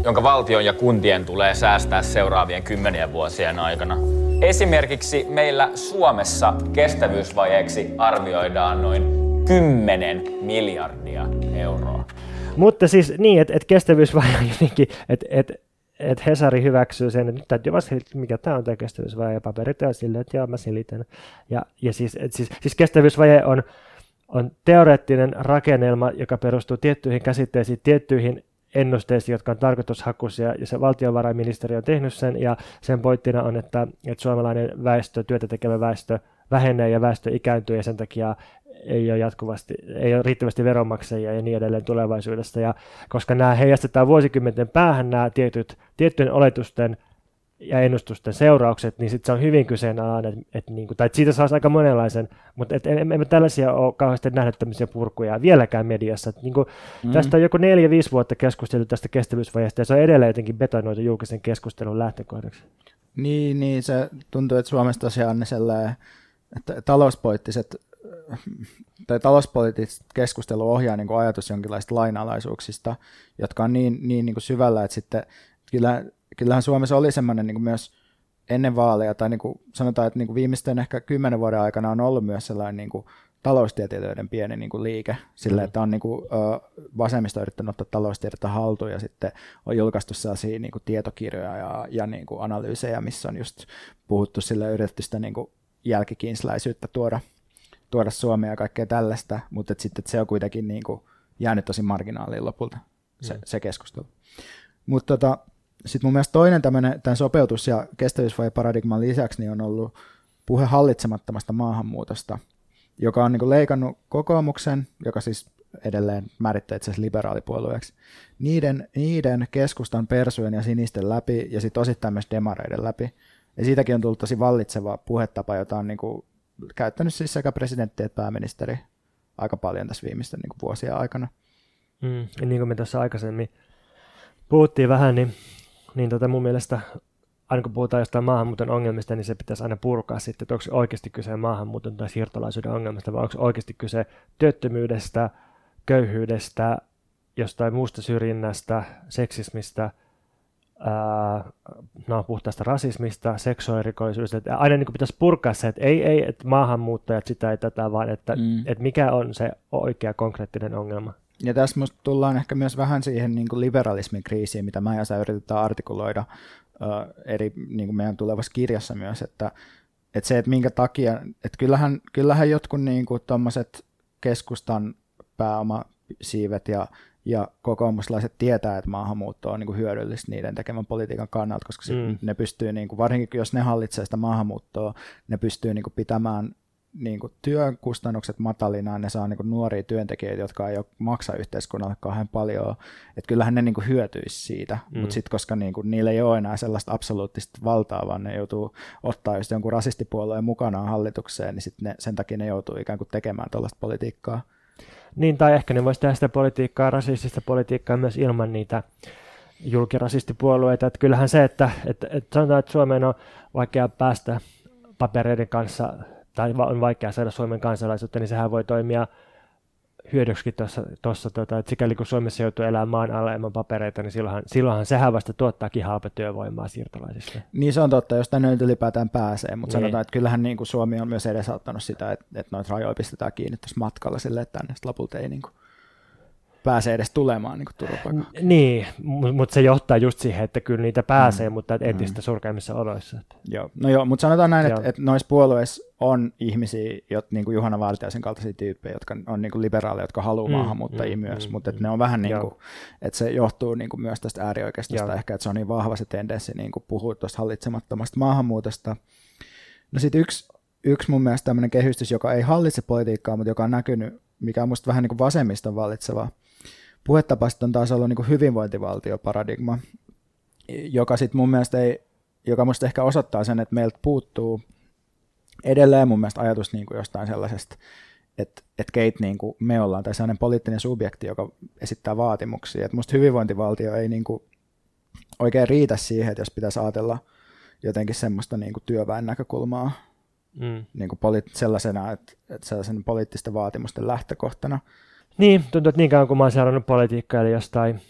jonka valtion ja kuntien tulee säästää seuraavien kymmenien vuosien aikana. Esimerkiksi meillä Suomessa kestävyysvajeeksi arvioidaan noin 10 miljardia euroa. Mutta siis niin, että et kestävyysvaje on jotenkin, että et, että Hesari hyväksyy sen, että nyt täytyy vaan selittää, mikä tämä on tämä kestävyysvaje, ja paperit on silleen, että joo, mä selitän. Ja, ja siis, et siis, siis kestävyysvaje on, on teoreettinen rakennelma, joka perustuu tiettyihin käsitteisiin, tiettyihin ennusteisiin, jotka on tarkoitushakuisia, ja se valtiovarainministeri on tehnyt sen, ja sen pointtina on, että, että suomalainen väestö, työtä tekevä väestö, vähenee ja väestö ikääntyy, ja sen takia ei ole jatkuvasti, ei ole riittävästi veronmaksajia ja niin edelleen tulevaisuudessa. Ja koska nämä heijastetaan vuosikymmenten päähän nämä tietyt, tiettyjen oletusten ja ennustusten seuraukset, niin sitten se on hyvin kyseenalainen, että, että, niin kuin, tai että siitä saisi aika monenlaisen, mutta et, emme, emme tällaisia ole kauheasti nähneet tämmöisiä purkuja vieläkään mediassa. Että, niin kuin, mm. Tästä on joku neljä-viisi vuotta keskusteltu tästä kestävyysvajeesta, ja se on edelleen jotenkin betonoitu julkisen keskustelun lähtökohdaksi. Niin, niin se tuntuu, että Suomessa tosiaan ne sellainen, että talouspoliittiset tai talouspoliittista keskustelua ohjaa niin kuin ajatus jonkinlaista lainalaisuuksista, jotka on niin, niin, niin kuin syvällä, että sitten kyllä, kyllähän Suomessa oli semmoinen niin kuin myös ennen vaaleja, tai niin kuin sanotaan, että niin kuin viimeisten ehkä kymmenen vuoden aikana on ollut myös sellainen niin kuin taloustieteilijöiden pieni niin kuin liike, sillä mm. että on niin kuin, vasemmista yrittänyt ottaa taloustiedettä haltuun ja sitten on julkaistu sellaisia niin kuin tietokirjoja ja, ja niin kuin analyysejä, missä on just puhuttu sille yritetty sitä niin kuin jälkikinsläisyyttä tuoda tuoda Suomea ja kaikkea tällaista, mutta et sitten et se on kuitenkin niin kuin jäänyt tosi marginaaliin lopulta se, mm. se keskustelu. Mutta tota, sitten mun mielestä toinen tämmöinen, tämän sopeutus- ja kestävyysvajeparadigman lisäksi niin on ollut puhe hallitsemattomasta maahanmuutosta, joka on niin kuin leikannut kokoomuksen, joka siis edelleen määrittää itse asiassa liberaalipuolueeksi, niiden, niiden keskustan persujen ja sinisten läpi ja sitten osittain myös demareiden läpi. Ja siitäkin on tullut tosi vallitseva puhetapa, jota on niin kuin käyttänyt siis sekä presidentti että pääministeri aika paljon tässä viimeisten niin vuosien aikana. Mm, ja niin kuin me tässä aikaisemmin puhuttiin vähän, niin, niin tota mun mielestä aina kun puhutaan jostain maahanmuuton ongelmista, niin se pitäisi aina purkaa sitten, että onko oikeasti kyse maahanmuuton tai siirtolaisuuden ongelmasta, vai onko oikeasti kyse työttömyydestä, köyhyydestä, jostain muusta syrjinnästä, seksismistä – no, puhtaasta rasismista, seksuaalirikollisuudesta. Aina niin kuin pitäisi purkaa se, että ei, ei että maahanmuuttajat sitä ei tätä, vaan että, mm. että mikä on se oikea konkreettinen ongelma. Ja tässä musta tullaan ehkä myös vähän siihen niin kuin liberalismin kriisiin, mitä mä ja sä yritetään artikuloida uh, eri niin kuin meidän tulevassa kirjassa myös, että, että se, että minkä takia, että kyllähän, kyllähän jotkut niin kuin keskustan pääomasiivet ja ja kokoomuslaiset tietää, että maahanmuutto on niin kuin hyödyllistä niiden tekemän politiikan kannalta, koska mm. ne pystyy, niin kuin, varsinkin jos ne hallitsee sitä maahanmuuttoa, ne pystyy niin kuin, pitämään niin kuin, työn kustannukset matalina, ne saa niin kuin, nuoria työntekijöitä, jotka ei ole maksa yhteiskunnalle kauhean paljon, että kyllähän ne niin kuin, hyötyisi siitä, mm. mutta sitten koska niin kuin, niillä ei ole enää sellaista absoluuttista valtaa, vaan ne joutuu ottaa just jonkun rasistipuolueen mukanaan hallitukseen, niin sit ne, sen takia ne joutuu ikään kuin tekemään tällaista politiikkaa. Niin, tai ehkä ne voisi tehdä sitä politiikkaa, rasistista politiikkaa myös ilman niitä julkirasistipuolueita. Että kyllähän se, että, että, että sanotaan, että Suomeen on vaikea päästä papereiden kanssa, tai on vaikea saada Suomen kansalaisuutta, niin sehän voi toimia hyödyksikin tuossa, tota, että sikäli kun Suomessa joutuu elämään maan alla ilman papereita, niin silloinhan, silloinhan sehän vasta tuottaakin halpatyövoimaa siirtolaisista. Niin se on totta, jos tänne nyt ylipäätään pääsee, mutta niin. sanotaan, että kyllähän niin kuin Suomi on myös edesauttanut sitä, että, että noita rajoja pistetään kiinni tuossa matkalla sille, että tänne lopulta ei niin kuin pääsee edes tulemaan niin turvapaikkaa. Niin, mutta se johtaa just siihen, että kyllä niitä pääsee, mm. mutta entistä mm. surkeimmissa oloissa. Joo, no joo, mutta sanotaan näin, että, että noissa puolueissa on ihmisiä, jot, niin kuin Juhana Valtiaisen kaltaisia tyyppejä, jotka on niin kuin liberaaleja, jotka haluaa mm, maahanmuuttajia mm, myös, mm, mutta että mm, ne on vähän niin kuin, että se johtuu niin kuin myös tästä äärioikeistosta ehkä, että se on niin vahva se tendenssi niin kuin puhua tuosta hallitsemattomasta maahanmuutosta. No sitten yksi, yksi mun mielestä tämmöinen kehystys, joka ei hallitse politiikkaa, mutta joka on näkynyt, mikä on musta vähän niin kuin vasemmiston vallitseva puhetapasta on taas ollut niin kuin hyvinvointivaltioparadigma, joka sitten mun mielestä ei, joka musta ehkä osoittaa sen, että meiltä puuttuu edelleen mun mielestä ajatus niin kuin jostain sellaisesta, että, että keit niin kuin me ollaan, tai sellainen poliittinen subjekti, joka esittää vaatimuksia. Että musta hyvinvointivaltio ei niin kuin oikein riitä siihen, että jos pitäisi ajatella jotenkin semmoista niin kuin työväen näkökulmaa mm. niin kuin poli- sellaisena, että, että sellaisen poliittisten vaatimusten lähtökohtana – niin, tuntuu, että niin kauan kun mä oon seurannut politiikkaa, eli jostain,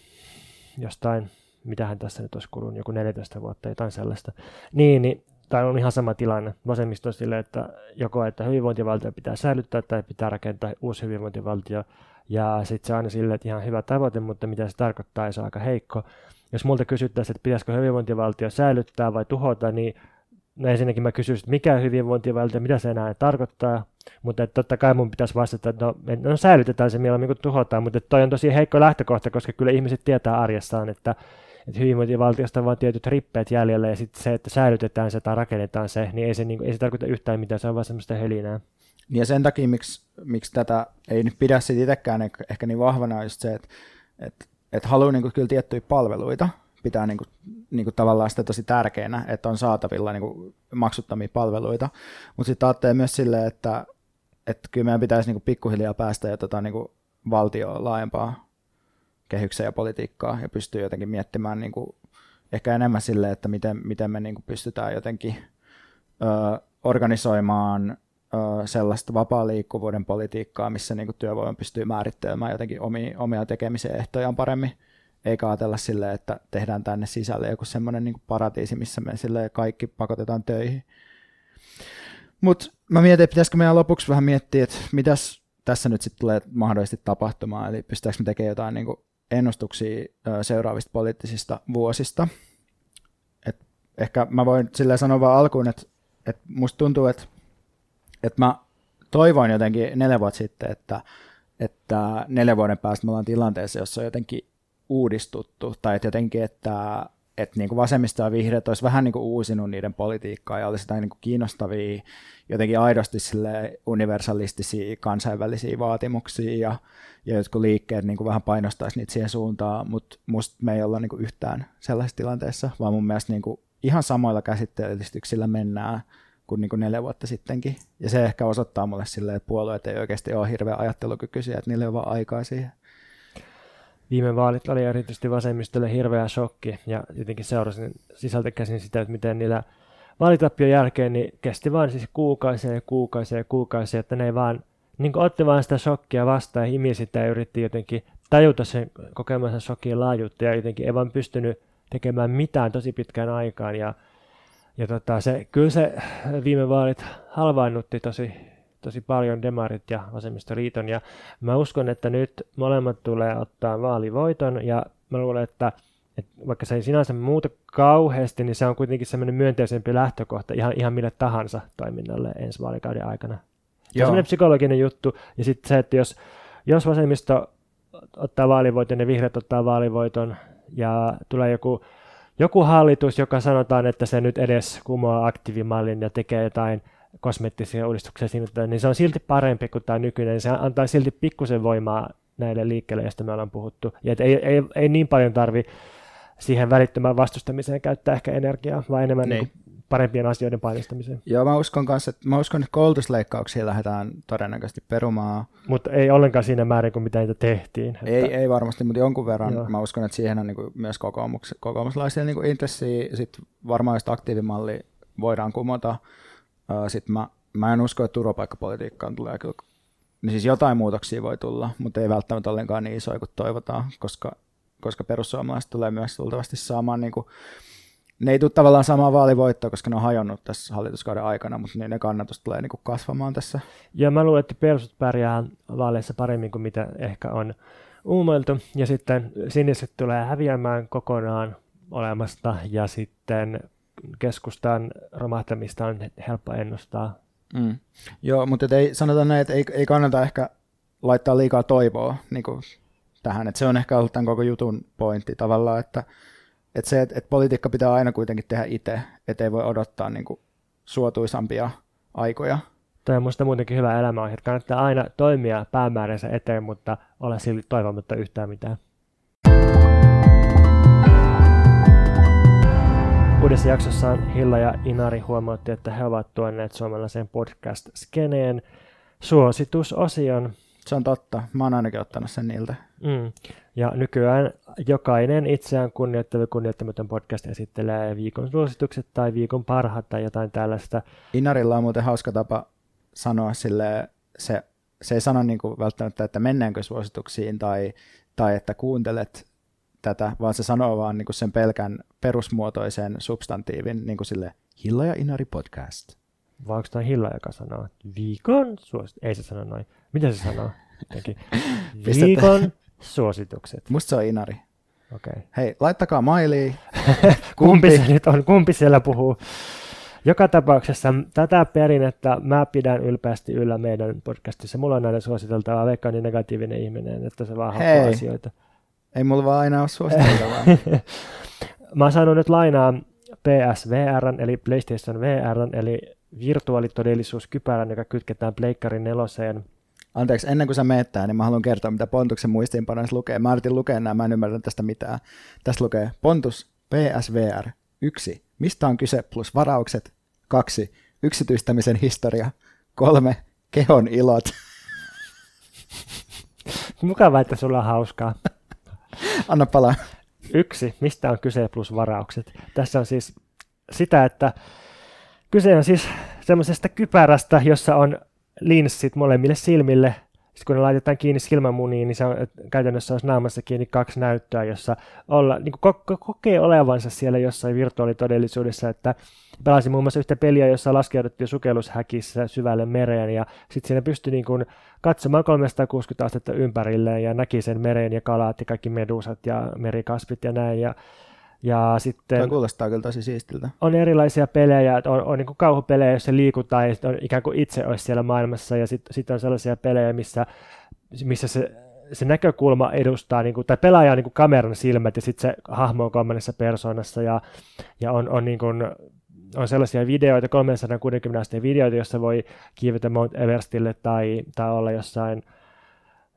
jostain, mitähän tässä nyt olisi kulunut, joku 14 vuotta, jotain sellaista, niin, niin tai on ihan sama tilanne. Vasemmisto sille, että joko että hyvinvointivaltio pitää säilyttää tai pitää rakentaa uusi hyvinvointivaltio, ja sitten se on aina sille, että ihan hyvä tavoite, mutta mitä se tarkoittaa, se on aika heikko. jos multa kysyttäisiin, että pitäisikö hyvinvointivaltio säilyttää vai tuhota, niin no ensinnäkin mä kysyisin, että mikä hyvinvointivaltio, mitä se enää tarkoittaa, mutta että totta kai mun pitäisi vastata, että no, no säilytetään se mieluummin kuin tuhotaan, mutta toi on tosi heikko lähtökohta, koska kyllä ihmiset tietää arjessaan, että, että hyvinvointivaltiosta on vain tietyt rippeet jäljellä ja sitten se, että säilytetään se tai rakennetaan se, niin ei se, niin, ei se tarkoita yhtään mitään, se on vaan semmoista helinää. Ja sen takia, miksi, miksi tätä ei nyt pidä sitten itsekään ehkä niin vahvana, on just se, että, että, että haluaa niin kyllä tiettyjä palveluita, pitää niin kuin, niin kuin tavallaan sitä tosi tärkeänä, että on saatavilla niin kuin maksuttomia palveluita, mutta sitten ajattelee myös silleen, että, että kyllä meidän pitäisi niin kuin pikkuhiljaa päästä jo tota, niin kuin valtio laajempaa kehykseen ja politiikkaa ja pystyy jotenkin miettimään niin kuin, ehkä enemmän silleen, että miten, miten me niin kuin pystytään jotenkin ö, organisoimaan ö, sellaista vapaa liikkuvuuden politiikkaa, missä niin kuin työvoima pystyy määrittelemään jotenkin omia, omia tekemisen ehtojaan paremmin eikä ajatella silleen, että tehdään tänne sisälle joku semmoinen niin paratiisi, missä me sille kaikki pakotetaan töihin. Mutta mä mietin, että pitäisikö meidän lopuksi vähän miettiä, että mitäs tässä nyt sitten tulee mahdollisesti tapahtumaan, eli pystytäänkö me tekemään jotain niin ennustuksia seuraavista poliittisista vuosista. Et ehkä mä voin silleen sanoa vaan alkuun, että, että musta tuntuu, että, että mä toivoin jotenkin neljä vuotta sitten, että, että neljä vuoden päästä me ollaan tilanteessa, jossa on jotenkin uudistuttu, tai että jotenkin, että, että niin kuin vasemmista ja vihreät olisi vähän niin kuin uusinut niiden politiikkaa ja olisi jotain niin kuin kiinnostavia, jotenkin aidosti sille universalistisia kansainvälisiä vaatimuksia ja, ja jotkut liikkeet niin kuin vähän painostaisi niitä siihen suuntaan, mutta musta me ei olla niin kuin yhtään sellaisessa tilanteessa, vaan mun mielestä niin kuin ihan samoilla käsitteellistyksillä mennään kuin, niin kuin neljä vuotta sittenkin. Ja se ehkä osoittaa mulle silleen, että puolueet ei oikeasti ole hirveän ajattelukykyisiä, että niillä ei ole vaan aikaa siihen viime vaalit oli erityisesti vasemmistolle hirveä shokki ja jotenkin seurasin sisältä käsin sitä, että miten niillä vaalitappion jälkeen niin kesti vain siis kuukausia ja kuukausia ja kuukausia, että ne ei vaan niin otti vain sitä shokkia vastaan ja himi sitä ja yritti jotenkin tajuta sen kokemansa shokin laajuutta ja jotenkin ei vaan pystynyt tekemään mitään tosi pitkään aikaan ja, ja tota, se, kyllä se viime vaalit halvaannutti tosi tosi paljon demarit ja vasemmistoliiton, ja mä uskon, että nyt molemmat tulee ottaa vaalivoiton, ja mä luulen, että, että vaikka se ei sinänsä muuta kauheasti, niin se on kuitenkin semmoinen myönteisempi lähtökohta ihan, ihan mille tahansa toiminnalle ensi vaalikauden aikana. Se on semmoinen psykologinen juttu, ja sitten se, että jos, jos vasemmisto ottaa vaalivoiton ja vihreät ottaa vaalivoiton, ja tulee joku joku hallitus, joka sanotaan, että se nyt edes kumoaa aktiivimallin ja tekee jotain kosmettisia uudistuksia siinä, niin se on silti parempi kuin tämä nykyinen. Se antaa silti pikkusen voimaa näille liikkeelle, joista me ollaan puhuttu. Ja ei, ei, ei niin paljon tarvi siihen välittömään vastustamiseen käyttää ehkä energiaa, vaan enemmän niin. Niin parempien asioiden painostamiseen. Joo, mä uskon kanssa, että, mä uskon, että koulutusleikkauksia lähdetään todennäköisesti perumaan. Mutta ei ollenkaan siinä määrin kuin mitä niitä tehtiin. Että... Ei, ei varmasti, mutta jonkun verran Joo. mä uskon, että siihen on niin kuin myös kokoomus, kokoomuslaisia niin intressi. Sitten varmaan just aktiivimalli voidaan kumota sitten mä, mä en usko, että turvapaikkapolitiikkaan tulee kyllä niin siis jotain muutoksia voi tulla, mutta ei välttämättä ollenkaan niin isoja kuin toivotaan, koska, koska perussuomalaiset tulee myös tultavasti saamaan, niin kuin, ne ei tule tavallaan samaa vaalivoittoa, koska ne on hajonnut tässä hallituskauden aikana, mutta niin ne kannatus tulee niin kuin kasvamaan tässä. Ja mä luulen, että perusut pärjää vaaleissa paremmin kuin mitä ehkä on uumoiltu, ja sitten siniset tulee häviämään kokonaan olemasta, ja sitten keskustan romahtamista on helppo ennustaa. Mm. Joo, mutta ei, sanotaan näin, että ei, ei kannata ehkä laittaa liikaa toivoa niin kuin tähän. Että se on ehkä ollut tämän koko jutun pointti tavallaan, että, että se, että, että politiikka pitää aina kuitenkin tehdä itse, että ei voi odottaa niin kuin suotuisampia aikoja. Tämä on minusta muutenkin hyvä elämä, että kannattaa aina toimia päämääränsä eteen, mutta olla silti toivomatta yhtään mitään. Uudessa jaksossaan Hilla ja Inari huomautti, että he ovat tuoneet suomalaisen podcast-skeneen suositusosion. Se on totta. Mä oon ainakin ottanut sen niiltä. Mm. Ja nykyään jokainen itseään kunnioittava kunnioittamaton podcast esittelee viikon suositukset tai viikon parhaat tai jotain tällaista. Inarilla on muuten hauska tapa sanoa sille, se, se ei sano niin kuin välttämättä, että mennäänkö suosituksiin tai, tai että kuuntelet tätä, vaan se sanoo vaan niin kuin sen pelkän perusmuotoisen substantiivin niin kuin sille Hilla ja Inari podcast. Vai onko tämä Hilla, joka sanoo viikon suositukset? Ei se sano noin. Mitä se sanoo? Viikon suositukset. Musta se on Inari. Okay. Hei, laittakaa mailia. kumpi se nyt on, kumpi siellä puhuu. Joka tapauksessa tätä perinnettä mä pidän ylpeästi yllä meidän podcastissa. Mulla on aina suositeltava Veikka niin negatiivinen ihminen, että se vaan hakee asioita. Ei mulla vaan aina ole suositeltavaa. mä oon saanut nyt lainaa PSVR, eli PlayStation VR, eli virtuaalitodellisuuskypärän, joka kytketään Pleikkarin neloseen. Anteeksi, ennen kuin sä meet tää, niin mä haluan kertoa, mitä Pontuksen muistiinpanoissa lukee. Mä yritin lukea nämä, mä en ymmärrä tästä mitään. Tässä lukee Pontus PSVR 1. Mistä on kyse plus varaukset? 2. Yksityistämisen historia. 3. Kehon ilot. Mukavaa, että sulla on hauskaa. Anna palaa. Yksi, mistä on kyse plus varaukset? Tässä on siis sitä, että kyse on siis semmoisesta kypärästä, jossa on linssit molemmille silmille. Sitten kun ne laitetaan kiinni silmämuniin, niin se on, käytännössä olisi naamassa kiinni kaksi näyttöä, jossa olla, niin ko- kokee olevansa siellä jossain virtuaalitodellisuudessa, että pelasin muun muassa yhtä peliä, jossa laskeuduttiin sukellushäkissä syvälle mereen, ja sitten siinä pystyi niin kuin katsomaan 360 astetta ympärilleen, ja näki sen meren ja kalat ja kaikki medusat ja merikasvit ja näin, ja ja sitten Tämä kuulostaa kyllä tosi siistiltä. On erilaisia pelejä, on, on niin kuin kauhupelejä, joissa liikutaan ja on ikään kuin itse olisi siellä maailmassa. Ja sitten sit on sellaisia pelejä, missä, missä se, se näkökulma edustaa, niin kuin, tai pelaaja on niin kuin kameran silmät ja sitten se hahmo on kolmannessa persoonassa. Ja, ja on, on, niin kuin, on sellaisia videoita, 360 asteen videoita, joissa voi kiivetä Mount Everestille tai, tai olla jossain,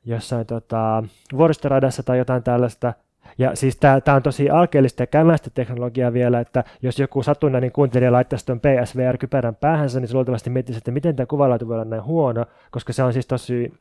jossain tota, vuoristoradassa tai jotain tällaista, ja siis tämä on tosi alkeellista ja kämästä teknologiaa vielä, että jos joku satunnainen kuuntelija laittaisi tuon PSVR-kypärän päähänsä, niin se luultavasti miettisi, että miten tämä kuvalaatu voi olla näin huono, koska se on siis tosi,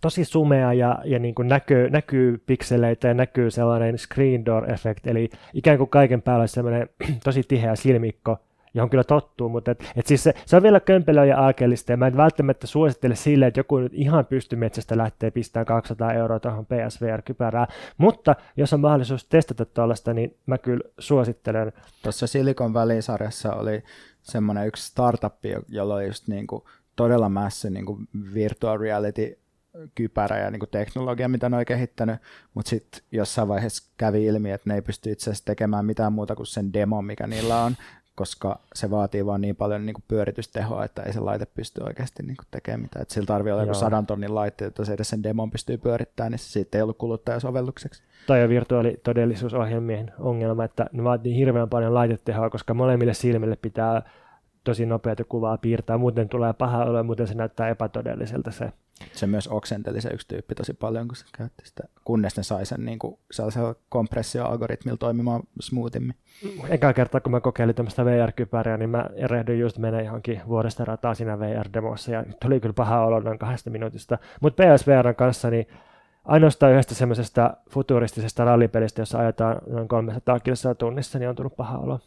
tosi sumea ja, ja niin kuin näkyy, näkyy pikseleitä ja näkyy sellainen screen door effect, eli ikään kuin kaiken päällä sellainen tosi tiheä silmikko, johon kyllä tottuu, mutta et, et siis se, se, on vielä kömpelöä ja alkeellista, ja mä en välttämättä suosittele sille, että joku nyt ihan pystymetsästä lähtee pistämään 200 euroa tuohon PSVR-kypärään, mutta jos on mahdollisuus testata tuollaista, niin mä kyllä suosittelen. Tuossa Silicon Valley-sarjassa oli semmoinen yksi startup, jolla oli just niin kuin todella mässä niin kuin virtual reality kypärä ja niin kuin teknologia, mitä ne on kehittänyt, mutta sitten jossain vaiheessa kävi ilmi, että ne ei pysty itse asiassa tekemään mitään muuta kuin sen demo, mikä niillä on, koska se vaatii vaan niin paljon niin kuin pyöritystehoa, että ei se laite pysty oikeasti niin kuin tekemään mitään. Et sillä tarvii olla joku sadan tonnin laitteet, että se edes sen demon pystyy pyörittämään, niin se siitä ei ollut kuluttajasovellukseksi. Tai on virtuaalitodellisuusohjelmien ongelma, että ne vaatii hirveän paljon laitetehoa, koska molemmille silmille pitää tosi nopeata kuvaa piirtää, muuten tulee paha olo, muuten se näyttää epätodelliselta se se myös oksenteli se yksi tyyppi tosi paljon, kun se käytti sitä, kunnes ne sai sen niin kuin, kompressioalgoritmilla toimimaan smoothimmin. Eka kertaa, kun mä kokeilin tämmöistä VR-kypäriä, niin mä erehdyin just mennä johonkin vuodesta rataa siinä VR-demossa, ja tuli kyllä paha olo noin kahdesta minuutista. Mutta PSVRn kanssa, niin ainoastaan yhdestä semmoisesta futuristisesta rallipelistä, jossa ajetaan noin 300 kilsaa tunnissa, niin on tullut paha olo.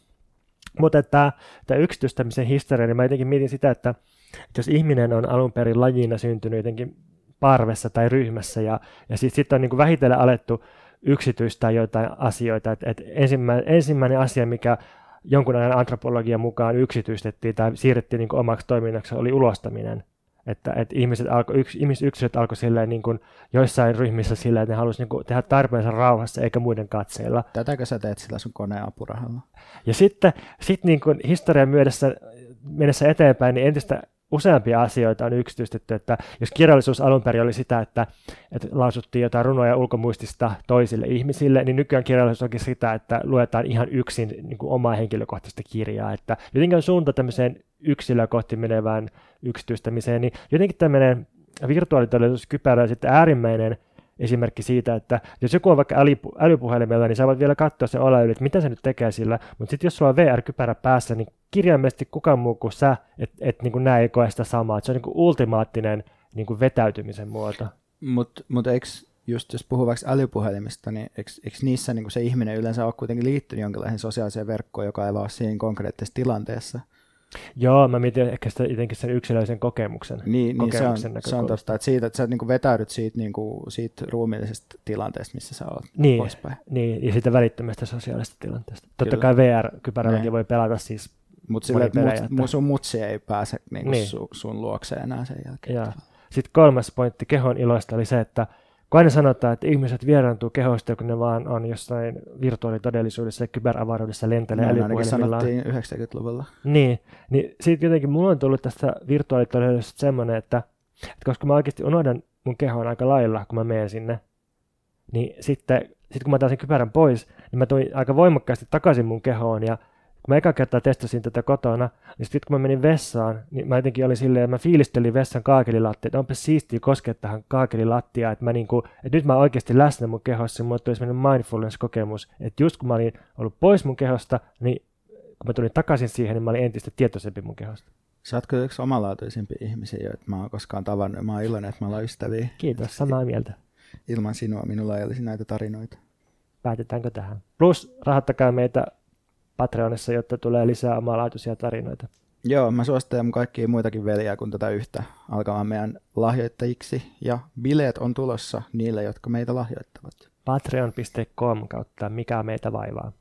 Mutta tämä yksityistämisen historia, niin mä jotenkin mietin sitä, että että jos ihminen on alun perin lajina syntynyt jotenkin parvessa tai ryhmässä ja, ja sitten sit on niin kuin vähitellen alettu yksityistää joitain asioita. Et, et ensimmäinen, ensimmäinen asia, mikä jonkun ajan antropologian mukaan yksityistettiin tai siirrettiin niin kuin omaksi toiminnaksi, oli ulostaminen. Että, että ihmiset alko, yks, ihmisyksilöt alkoi silleen niin kuin joissain ryhmissä silleen, että ne halusivat niin tehdä tarpeensa rauhassa eikä muiden katseilla. Tätäkö sä teet sillä sun koneen apurahalla? Ja sitten sit niin kuin historian myödessä mennessä eteenpäin, niin entistä useampia asioita on yksityistetty, että jos kirjallisuus alun perin oli sitä, että, että lausuttiin jotain runoja ulkomuistista toisille ihmisille, niin nykyään kirjallisuus onkin sitä, että luetaan ihan yksin niin kuin omaa henkilökohtaista kirjaa, että jotenkin suunta tämmöiseen yksilöä kohti menevään yksityistämiseen, niin jotenkin tämmöinen virtuaalitodellisuuskypärä on sitten äärimmäinen esimerkki siitä, että jos joku on vaikka älypuhelimella, niin sä voit vielä katsoa sen yli, että mitä se nyt tekee sillä, mutta sitten jos sulla on VR-kypärä päässä, niin kirjaimellisesti kukaan muu kuin sä, että et, niin nämä ei koe sitä samaa. Et se on niin ultimaattinen niin kuin vetäytymisen muoto. Mutta mut eikö just jos puhuu vaikka älypuhelimista, niin eikö niissä niin se ihminen yleensä ole kuitenkin liittynyt jonkinlaiseen sosiaaliseen verkkoon, joka ei vaan siinä konkreettisessa tilanteessa? Joo, mä mietin ehkä sitä jotenkin sen yksilöisen kokemuksen. Niin, niin se, on, se on tosta, että, siitä, että sä niin vetäydyt siitä, niin kuin, siitä ruumiillisesta tilanteesta, missä sä oot niin, poispäin. Niin, ja siitä välittömästä sosiaalisesta tilanteesta. Totta kai VR-kypärälläkin niin. voi pelata siis Mutta sille, että mut, että... sun mutsi ei pääse niin kuin niin. Su, sun luokseen enää sen jälkeen. Sitten kolmas pointti kehon iloista oli se, että kun aina sanotaan, että ihmiset vieraantuu kehosta, kun ne vaan on jossain virtuaalitodellisuudessa ja kyberavaruudessa lentelee no, ainakin sanottiin 90-luvulla. Niin, niin siitä jotenkin mulla on tullut tästä virtuaalitodellisuudesta semmoinen, että, että koska mä oikeasti unohdan mun kehoon aika lailla, kun mä menen sinne, niin sitten, sitten kun mä otan sen kypärän pois, niin mä tuin aika voimakkaasti takaisin mun kehoon ja kun mä eka kertaa testasin tätä kotona, niin sitten kun mä menin vessaan, niin mä jotenkin olin silleen, että mä fiilistelin vessan kaakelilattia, että onpa siistiä koskea tähän kaakelilattiaan, että, mä niinku, että nyt mä oikeasti läsnä mun kehossa, ja mulle tuli sellainen mindfulness-kokemus, että just kun mä olin ollut pois mun kehosta, niin kun mä tulin takaisin siihen, niin mä olin entistä tietoisempi mun kehosta. Sä oot kyllä yksi omalaatuisimpia ihmisiä, joita mä oon koskaan tavannut. Mä oon iloinen, että me ollaan ystäviä. Kiitos, samaa mieltä. Ilman sinua minulla ei olisi näitä tarinoita. Päätetäänkö tähän? Plus rahoittakaa meitä Patreonissa, jotta tulee lisää omalaatuisia tarinoita. Joo, mä suosittelen kaikkia muitakin veljiä kuin tätä yhtä alkamaan meidän lahjoittajiksi. Ja bileet on tulossa niille, jotka meitä lahjoittavat. Patreon.com kautta mikä meitä vaivaa.